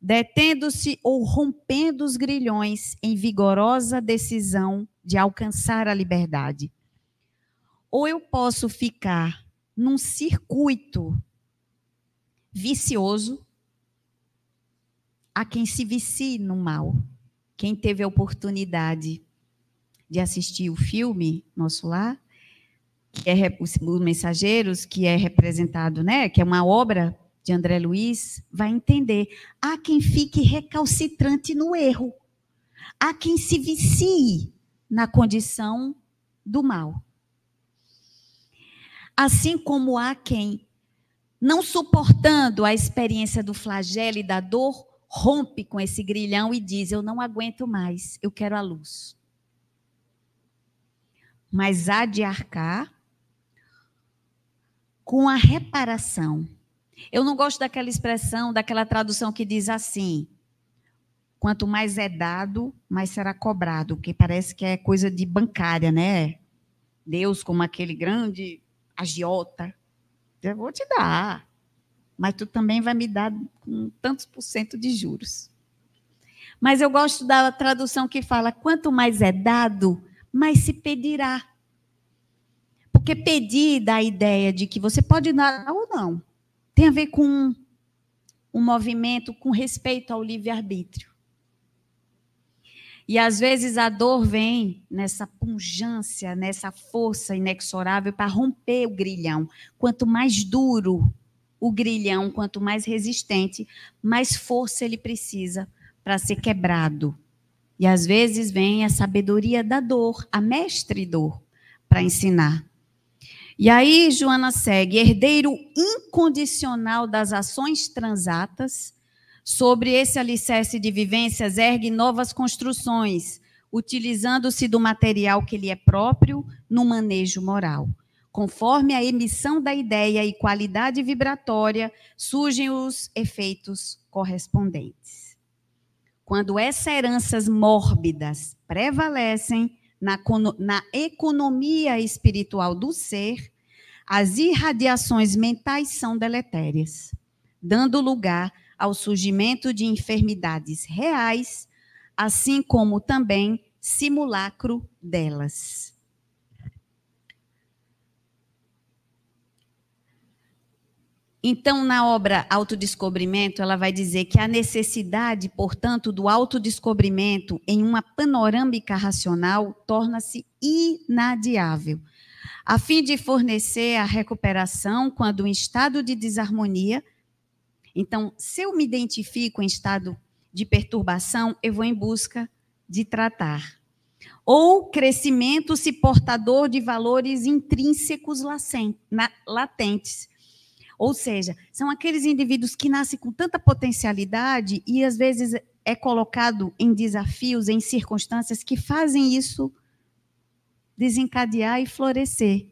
detendo-se ou rompendo os grilhões em vigorosa decisão de alcançar a liberdade. Ou eu posso ficar num circuito vicioso a quem se vicie no mal. Quem teve a oportunidade de assistir o filme Nosso Lar, que é os Mensageiros, que é representado, né, que é uma obra de André Luiz, vai entender. Há quem fique recalcitrante no erro. Há quem se vicie na condição do mal. Assim como há quem, não suportando a experiência do flagelo e da dor, rompe com esse grilhão e diz: Eu não aguento mais, eu quero a luz. Mas há de arcar com a reparação. Eu não gosto daquela expressão, daquela tradução que diz assim: quanto mais é dado, mais será cobrado, que parece que é coisa de bancária, né? Deus, como aquele grande agiota, eu vou te dar mas tu também vai me dar com tantos por cento de juros. Mas eu gosto da tradução que fala: quanto mais é dado, mais se pedirá. Porque pedir dá a ideia de que você pode dar ou não. Tem a ver com um movimento com respeito ao livre-arbítrio. E às vezes a dor vem nessa pungência, nessa força inexorável para romper o grilhão. Quanto mais duro o grilhão, quanto mais resistente, mais força ele precisa para ser quebrado. E às vezes vem a sabedoria da dor, a mestre dor, para ensinar. E aí Joana segue, herdeiro incondicional das ações transatas, sobre esse alicerce de vivências ergue novas construções, utilizando-se do material que lhe é próprio no manejo moral. Conforme a emissão da ideia e qualidade vibratória, surgem os efeitos correspondentes. Quando essas heranças mórbidas prevalecem na, na economia espiritual do ser, as irradiações mentais são deletérias, dando lugar ao surgimento de enfermidades reais, assim como também simulacro delas. Então, na obra Autodescobrimento, ela vai dizer que a necessidade, portanto, do autodescobrimento em uma panorâmica racional torna-se inadiável, a fim de fornecer a recuperação quando em estado de desarmonia. Então, se eu me identifico em estado de perturbação, eu vou em busca de tratar. Ou crescimento se portador de valores intrínsecos latentes ou seja, são aqueles indivíduos que nascem com tanta potencialidade e às vezes é colocado em desafios, em circunstâncias que fazem isso desencadear e florescer.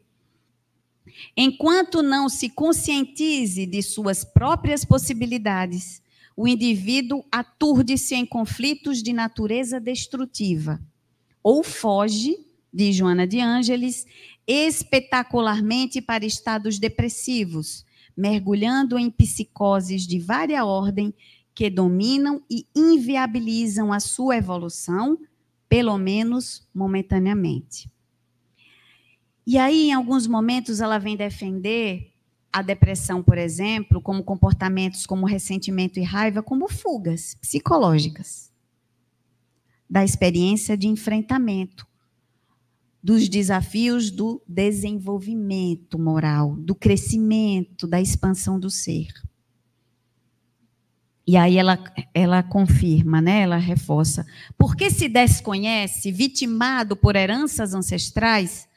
Enquanto não se conscientize de suas próprias possibilidades, o indivíduo aturde-se em conflitos de natureza destrutiva ou foge, diz Joana de Ângeles, espetacularmente para estados depressivos, mergulhando em psicoses de vária ordem que dominam e inviabilizam a sua evolução, pelo menos momentaneamente. E aí, em alguns momentos, ela vem defender a depressão, por exemplo, como comportamentos como ressentimento e raiva, como fugas psicológicas da experiência de enfrentamento dos desafios do desenvolvimento moral, do crescimento, da expansão do ser. E aí ela, ela confirma, né? ela reforça. Porque se desconhece, vitimado por heranças ancestrais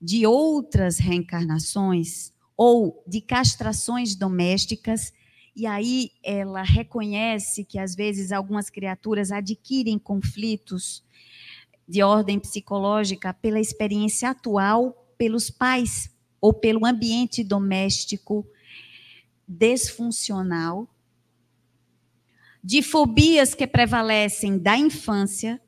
de outras reencarnações ou de castrações domésticas, e aí ela reconhece que às vezes algumas criaturas adquirem conflitos de ordem psicológica pela experiência atual, pelos pais ou pelo ambiente doméstico desfuncional, de fobias que prevalecem da infância,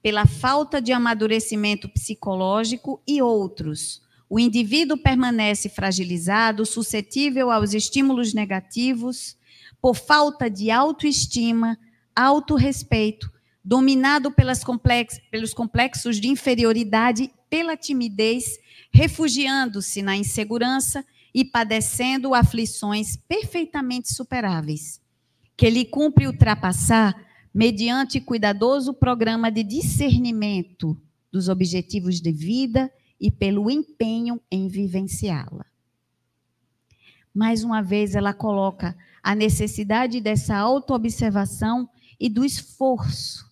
pela falta de amadurecimento psicológico e outros. O indivíduo permanece fragilizado, suscetível aos estímulos negativos, por falta de autoestima, autorrespeito, dominado complex, pelos complexos de inferioridade, pela timidez, refugiando-se na insegurança e padecendo aflições perfeitamente superáveis, que lhe cumpre ultrapassar mediante cuidadoso programa de discernimento dos objetivos de vida e pelo empenho em vivenciá-la. Mais uma vez, ela coloca a necessidade dessa autoobservação e do esforço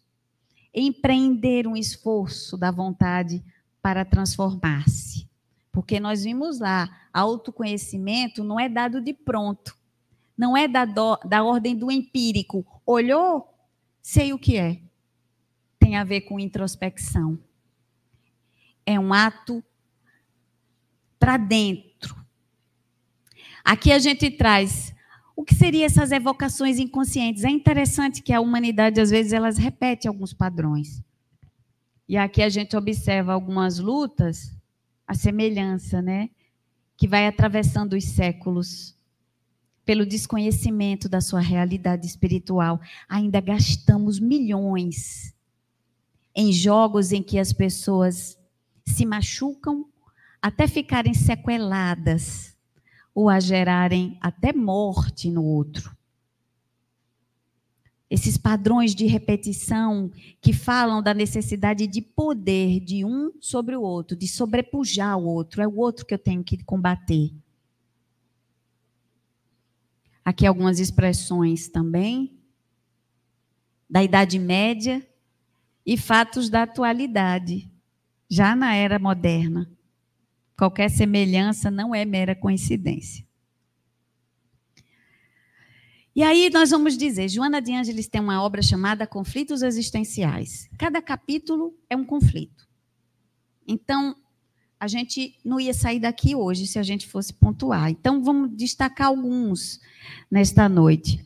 empreender um esforço da vontade para transformar-se. Porque nós vimos lá, autoconhecimento não é dado de pronto. Não é da, do, da ordem do empírico. Olhou, sei o que é. Tem a ver com introspecção. É um ato para dentro. Aqui a gente traz o que seriam essas evocações inconscientes? É interessante que a humanidade, às vezes, elas repete alguns padrões. E aqui a gente observa algumas lutas, a semelhança, né? Que vai atravessando os séculos pelo desconhecimento da sua realidade espiritual. Ainda gastamos milhões em jogos em que as pessoas se machucam até ficarem sequeladas ou a gerarem até morte no outro. esses padrões de repetição que falam da necessidade de poder de um sobre o outro, de sobrepujar o outro, é o outro que eu tenho que combater. Aqui algumas expressões também da Idade Média e fatos da atualidade, já na era moderna. Qualquer semelhança não é mera coincidência. E aí nós vamos dizer, Joana de Ângeles tem uma obra chamada Conflitos Existenciais. Cada capítulo é um conflito. Então, a gente não ia sair daqui hoje se a gente fosse pontuar. Então, vamos destacar alguns nesta noite.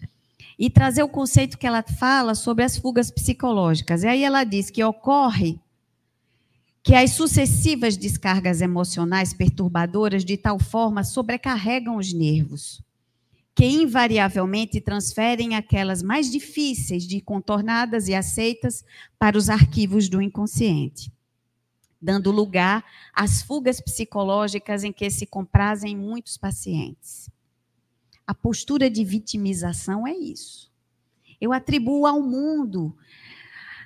E trazer o conceito que ela fala sobre as fugas psicológicas. E aí ela diz que ocorre que as sucessivas descargas emocionais perturbadoras de tal forma sobrecarregam os nervos que invariavelmente transferem aquelas mais difíceis de contornadas e aceitas para os arquivos do inconsciente, dando lugar às fugas psicológicas em que se comprazem muitos pacientes. A postura de vitimização é isso. Eu atribuo ao mundo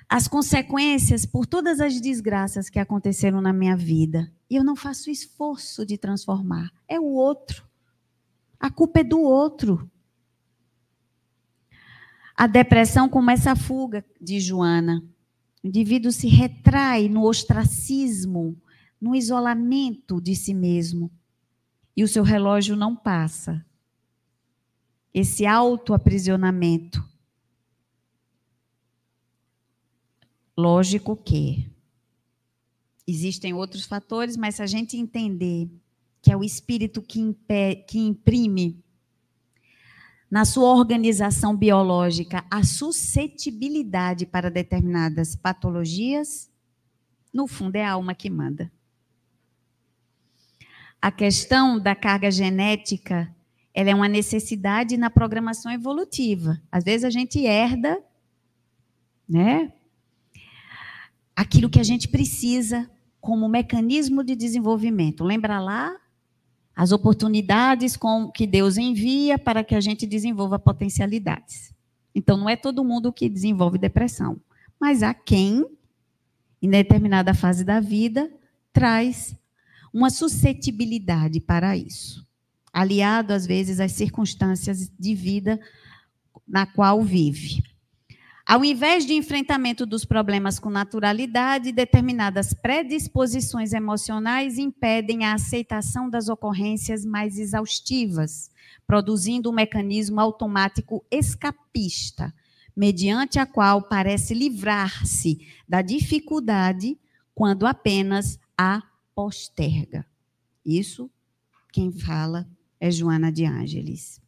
as consequências por todas as desgraças que aconteceram na minha vida. E eu não faço esforço de transformar. É o outro. A culpa é do outro. A depressão começa a fuga de Joana. O indivíduo se retrai no ostracismo, no isolamento de si mesmo. E o seu relógio não passa. Esse autoaprisionamento. Lógico que existem outros fatores, mas se a gente entender que é o espírito que, impe, que imprime na sua organização biológica a suscetibilidade para determinadas patologias, no fundo é a alma que manda. A questão da carga genética, ela é uma necessidade na programação evolutiva. Às vezes a gente herda, né? Aquilo que a gente precisa como mecanismo de desenvolvimento. Lembra lá as oportunidades com, que Deus envia para que a gente desenvolva potencialidades. Então, não é todo mundo que desenvolve depressão, mas há quem, em determinada fase da vida, traz uma suscetibilidade para isso, aliado às vezes às circunstâncias de vida na qual vive. Ao invés de enfrentamento dos problemas com naturalidade, determinadas predisposições emocionais impedem a aceitação das ocorrências mais exaustivas, produzindo um mecanismo automático escapista, mediante a qual parece livrar-se da dificuldade quando apenas a posterga. Isso quem fala é Joana de Ângeles.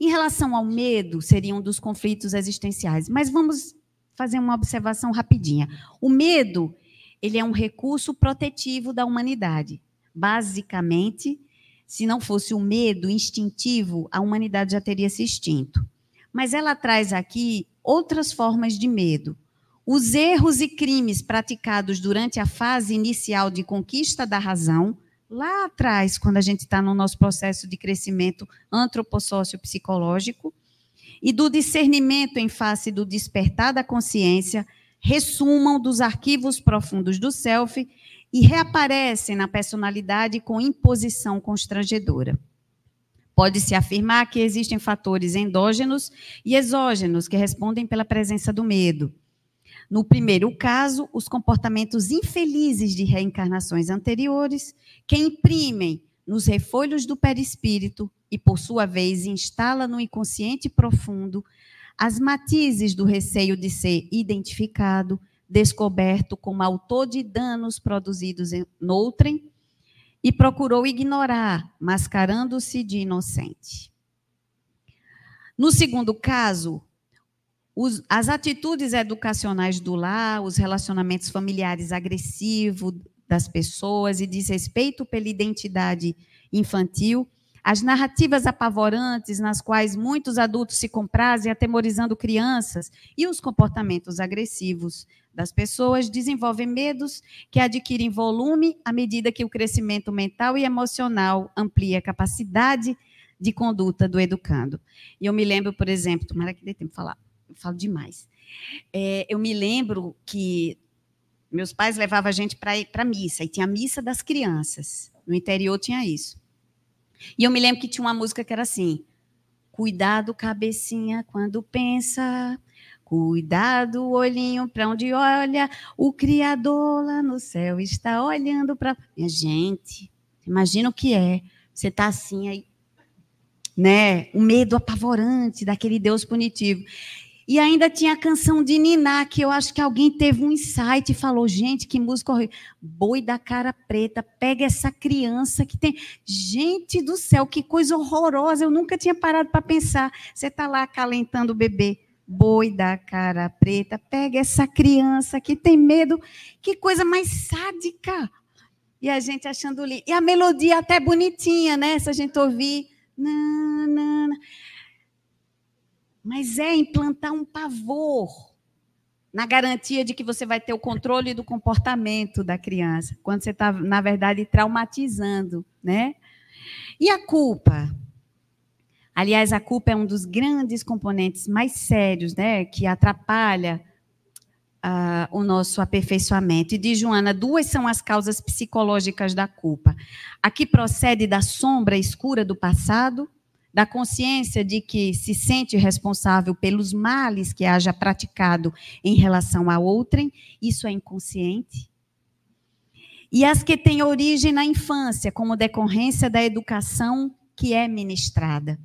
Em relação ao medo, seria um dos conflitos existenciais. Mas vamos fazer uma observação rapidinha. O medo, ele é um recurso protetivo da humanidade. Basicamente, se não fosse o medo instintivo, a humanidade já teria se extinto. Mas ela traz aqui outras formas de medo. Os erros e crimes praticados durante a fase inicial de conquista da razão, lá atrás, quando a gente está no nosso processo de crescimento antropossócio-psicológico, e do discernimento em face do despertar da consciência, ressumam dos arquivos profundos do self e reaparecem na personalidade com imposição constrangedora. Pode-se afirmar que existem fatores endógenos e exógenos que respondem pela presença do medo. No primeiro caso, os comportamentos infelizes de reencarnações anteriores, que imprimem nos refolhos do perispírito e, por sua vez, instala no inconsciente profundo as matizes do receio de ser identificado, descoberto como autor de danos produzidos em outrem e procurou ignorar, mascarando-se de inocente. No segundo caso, os, as atitudes educacionais do lar, os relacionamentos familiares agressivos das pessoas e desrespeito pela identidade infantil, as narrativas apavorantes nas quais muitos adultos se comprazem atemorizando crianças e os comportamentos agressivos das pessoas desenvolvem medos que adquirem volume à medida que o crescimento mental e emocional amplia a capacidade de conduta do educando. E eu me lembro, por exemplo, tomara que dê tempo de falar falo demais. É, eu me lembro que meus pais levavam a gente para para missa, e tinha a missa das crianças. No interior tinha isso. E eu me lembro que tinha uma música que era assim: Cuidado, cabecinha, quando pensa. Cuidado, olhinho, para onde olha. O Criador lá no céu está olhando para. Minha gente, imagina o que é. Você está assim aí, né? O medo apavorante daquele Deus punitivo. E ainda tinha a canção de Niná, que eu acho que alguém teve um insight e falou: gente, que música horrível. Boi da cara preta, pega essa criança que tem. Gente do céu, que coisa horrorosa. Eu nunca tinha parado para pensar. Você está lá acalentando o bebê. Boi da cara preta, pega essa criança que tem medo. Que coisa mais sádica. E a gente achando lindo. E a melodia até bonitinha, né? Se a gente ouvir. Não mas é implantar um pavor na garantia de que você vai ter o controle do comportamento da criança, quando você está, na verdade, traumatizando, né? E a culpa? Aliás, a culpa é um dos grandes componentes mais sérios, né, que atrapalha uh, o nosso aperfeiçoamento. E de Joana, duas são as causas psicológicas da culpa. A que procede da sombra escura do passado da consciência de que se sente responsável pelos males que haja praticado em relação a outrem, isso é inconsciente. E as que têm origem na infância, como decorrência da educação que é ministrada.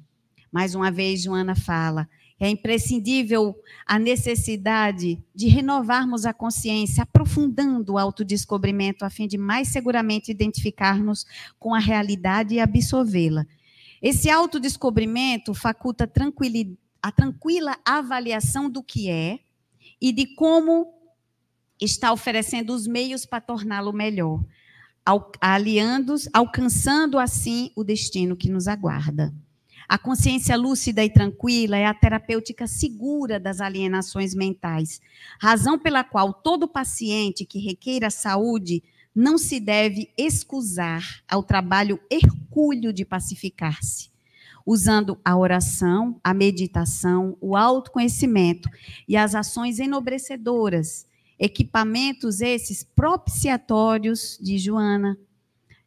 Mais uma vez, Joana fala, é imprescindível a necessidade de renovarmos a consciência, aprofundando o autodescobrimento, a fim de mais seguramente identificar-nos com a realidade e absorvê-la esse autodescobrimento faculta a tranquila avaliação do que é e de como está oferecendo os meios para torná-lo melhor, aliando, alcançando assim o destino que nos aguarda. A consciência lúcida e tranquila é a terapêutica segura das alienações mentais, razão pela qual todo paciente que requeira saúde não se deve excusar ao trabalho hercúleo de pacificar-se, usando a oração, a meditação, o autoconhecimento e as ações enobrecedoras, equipamentos esses propiciatórios de Joana,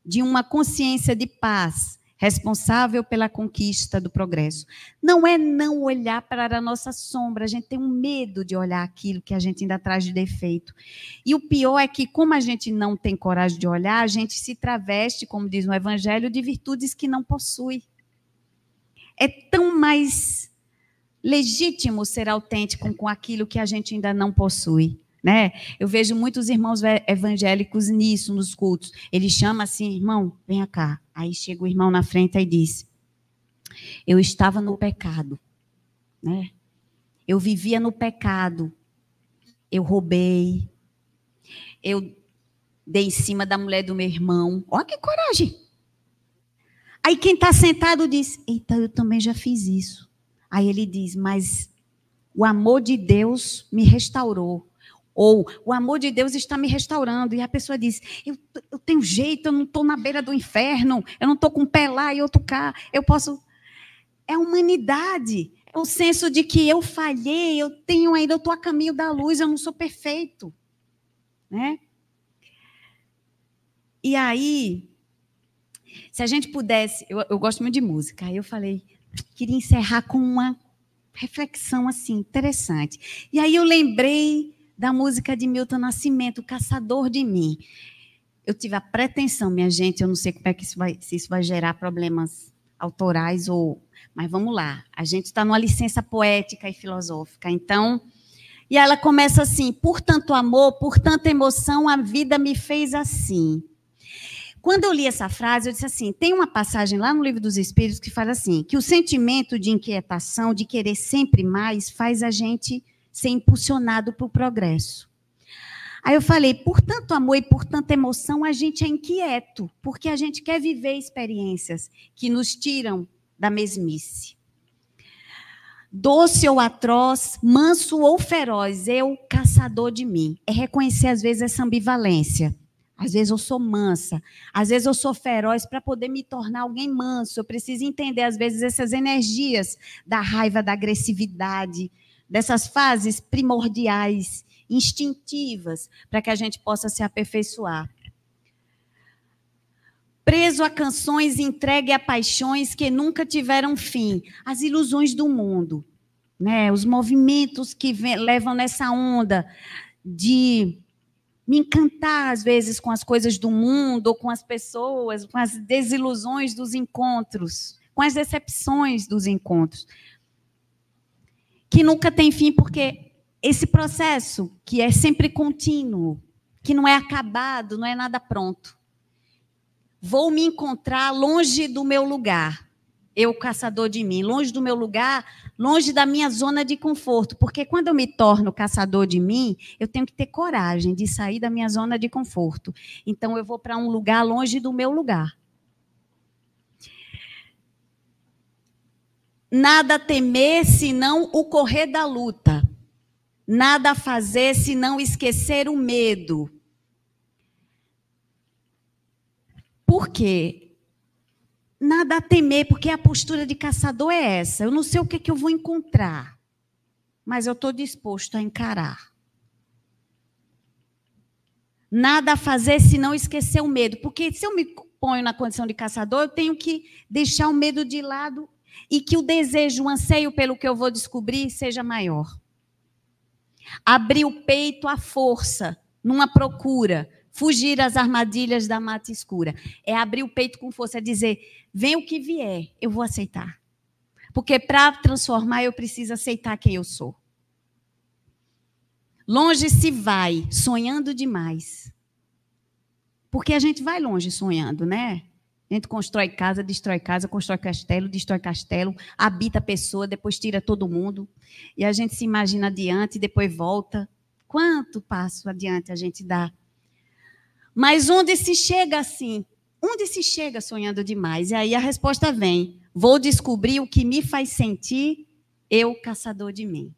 de uma consciência de paz, responsável pela conquista do progresso. Não é não olhar para a nossa sombra, a gente tem um medo de olhar aquilo que a gente ainda traz de defeito. E o pior é que, como a gente não tem coragem de olhar, a gente se traveste, como diz no Evangelho, de virtudes que não possui. É tão mais legítimo ser autêntico com aquilo que a gente ainda não possui. Né? Eu vejo muitos irmãos evangélicos nisso, nos cultos. Ele chama assim, irmão, venha cá. Aí chega o irmão na frente e diz: Eu estava no pecado, né? Eu vivia no pecado. Eu roubei. Eu dei em cima da mulher do meu irmão. Olha que coragem. Aí quem está sentado diz: Eita, eu também já fiz isso. Aí ele diz: Mas o amor de Deus me restaurou. Ou o amor de Deus está me restaurando. E a pessoa diz: Eu, eu tenho jeito, eu não estou na beira do inferno, eu não estou com um pé lá e outro cá, eu posso. É a humanidade, é o senso de que eu falhei, eu tenho ainda, eu estou a caminho da luz, eu não sou perfeito. Né? E aí, se a gente pudesse, eu, eu gosto muito de música, aí eu falei, queria encerrar com uma reflexão assim interessante. E aí eu lembrei da música de Milton Nascimento, Caçador de Mim. Eu tive a pretensão, minha gente, eu não sei como é que isso vai, se isso vai gerar problemas autorais ou. Mas vamos lá. A gente está numa licença poética e filosófica. Então. E ela começa assim: por tanto amor, por tanta emoção, a vida me fez assim. Quando eu li essa frase, eu disse assim: tem uma passagem lá no Livro dos Espíritos que fala assim: que o sentimento de inquietação, de querer sempre mais, faz a gente ser impulsionado para o progresso. Aí eu falei, por tanto amor e por tanta emoção, a gente é inquieto, porque a gente quer viver experiências que nos tiram da mesmice. Doce ou atroz, manso ou feroz, eu, caçador de mim. É reconhecer, às vezes, essa ambivalência. Às vezes eu sou mansa, às vezes eu sou feroz para poder me tornar alguém manso. Eu preciso entender, às vezes, essas energias da raiva, da agressividade, dessas fases primordiais, instintivas, para que a gente possa se aperfeiçoar. Preso a canções, entregue a paixões que nunca tiveram fim, as ilusões do mundo, né? Os movimentos que vem, levam nessa onda de me encantar às vezes com as coisas do mundo, ou com as pessoas, com as desilusões dos encontros, com as decepções dos encontros, que nunca tem fim, porque esse processo, que é sempre contínuo, que não é acabado, não é nada pronto. Vou me encontrar longe do meu lugar, eu caçador de mim, longe do meu lugar, longe da minha zona de conforto, porque quando eu me torno caçador de mim, eu tenho que ter coragem de sair da minha zona de conforto. Então eu vou para um lugar longe do meu lugar. Nada temer senão o correr da luta. Nada fazer senão esquecer o medo. Por quê? nada a temer, porque a postura de caçador é essa. Eu não sei o que, é que eu vou encontrar, mas eu estou disposto a encarar. Nada a fazer se não esquecer o medo, porque se eu me ponho na condição de caçador, eu tenho que deixar o medo de lado e que o desejo, o anseio pelo que eu vou descobrir seja maior. Abrir o peito à força, numa procura, fugir às armadilhas da mata escura. É abrir o peito com força, é dizer: vem o que vier, eu vou aceitar. Porque para transformar, eu preciso aceitar quem eu sou. Longe se vai, sonhando demais. Porque a gente vai longe sonhando, né? A gente constrói casa, destrói casa, constrói castelo, destrói castelo, habita a pessoa, depois tira todo mundo. E a gente se imagina adiante, depois volta. Quanto passo adiante a gente dá mas onde se chega assim? Onde se chega sonhando demais? E aí a resposta vem: vou descobrir o que me faz sentir eu, caçador de mim.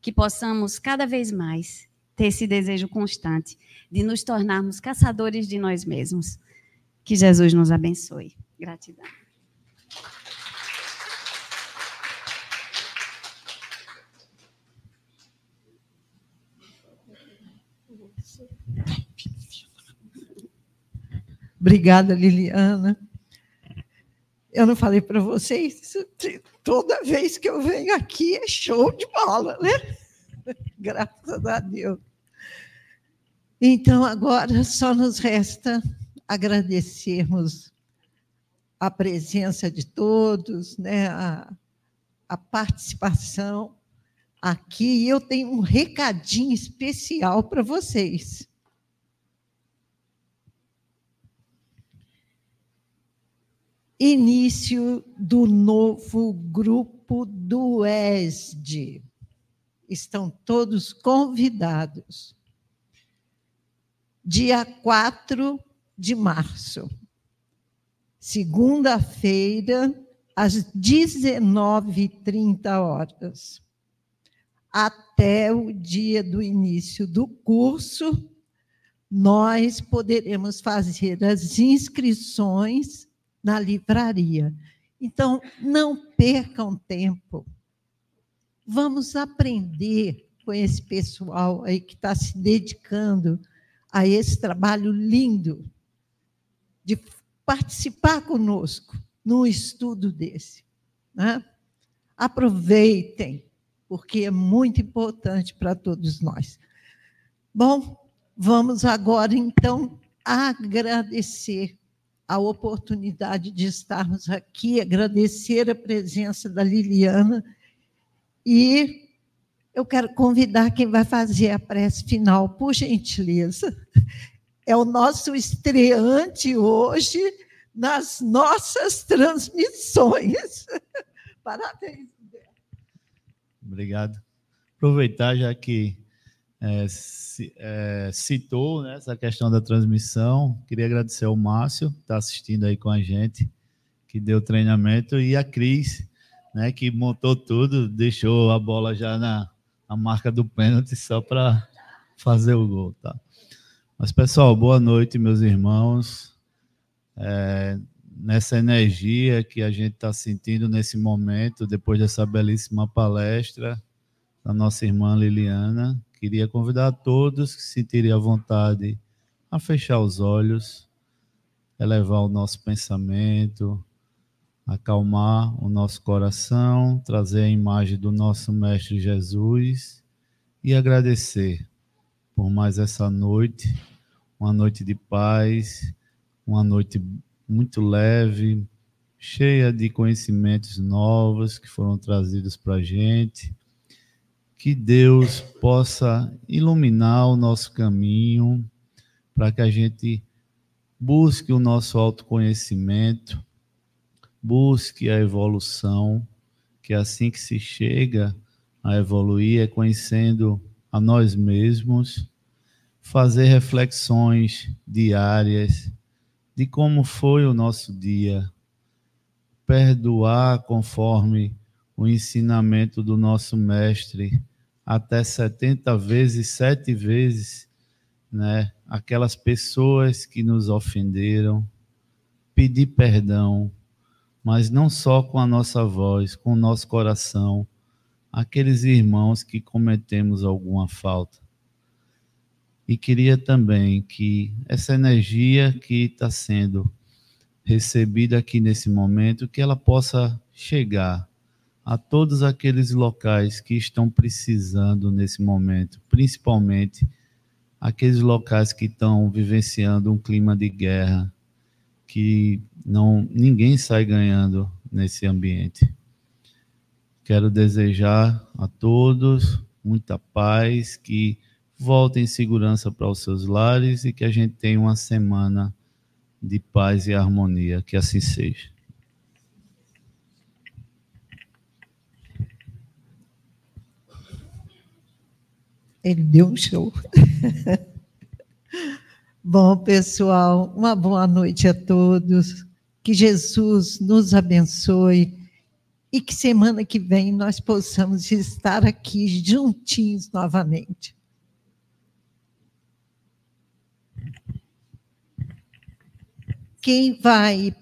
Que possamos cada vez mais ter esse desejo constante de nos tornarmos caçadores de nós mesmos. Que Jesus nos abençoe. Gratidão. Obrigada, Liliana. Eu não falei para vocês, toda vez que eu venho aqui é show de bola, né? Graças a Deus. Então, agora só nos resta agradecermos a presença de todos, né? a, a participação aqui. E eu tenho um recadinho especial para vocês. início do novo grupo do ESD. Estão todos convidados. Dia 4 de março, segunda-feira, às 19h30 horas, até o dia do início do curso, nós poderemos fazer as inscrições na livraria. Então, não percam tempo. Vamos aprender com esse pessoal aí que está se dedicando a esse trabalho lindo de participar conosco num estudo desse. Né? Aproveitem, porque é muito importante para todos nós. Bom, vamos agora, então, agradecer a oportunidade de estarmos aqui, agradecer a presença da Liliana e eu quero convidar quem vai fazer a prece final, por gentileza. É o nosso estreante hoje nas nossas transmissões. Parabéns. Obrigado. Aproveitar já que é, é, citou né, essa questão da transmissão. Queria agradecer ao Márcio, que está assistindo aí com a gente, que deu treinamento, e a Cris, né, que montou tudo, deixou a bola já na, na marca do pênalti só para fazer o gol. Tá? Mas, pessoal, boa noite, meus irmãos. É, nessa energia que a gente está sentindo nesse momento, depois dessa belíssima palestra, da nossa irmã Liliana. Queria convidar a todos que se sentirem à vontade a fechar os olhos, elevar o nosso pensamento, acalmar o nosso coração, trazer a imagem do nosso Mestre Jesus e agradecer por mais essa noite, uma noite de paz, uma noite muito leve, cheia de conhecimentos novos que foram trazidos para a gente. Que Deus possa iluminar o nosso caminho para que a gente busque o nosso autoconhecimento busque a evolução, que é assim que se chega a evoluir é conhecendo a nós mesmos, fazer reflexões diárias de como foi o nosso dia, perdoar conforme o ensinamento do nosso mestre, até 70 vezes, sete vezes, né? Aquelas pessoas que nos ofenderam, pedir perdão, mas não só com a nossa voz, com o nosso coração, aqueles irmãos que cometemos alguma falta. E queria também que essa energia que está sendo recebida aqui nesse momento, que ela possa chegar a todos aqueles locais que estão precisando nesse momento, principalmente aqueles locais que estão vivenciando um clima de guerra, que não ninguém sai ganhando nesse ambiente. Quero desejar a todos muita paz, que voltem em segurança para os seus lares e que a gente tenha uma semana de paz e harmonia. Que assim seja. Ele deu um show. Bom, pessoal, uma boa noite a todos. Que Jesus nos abençoe e que semana que vem nós possamos estar aqui juntinhos novamente. Quem vai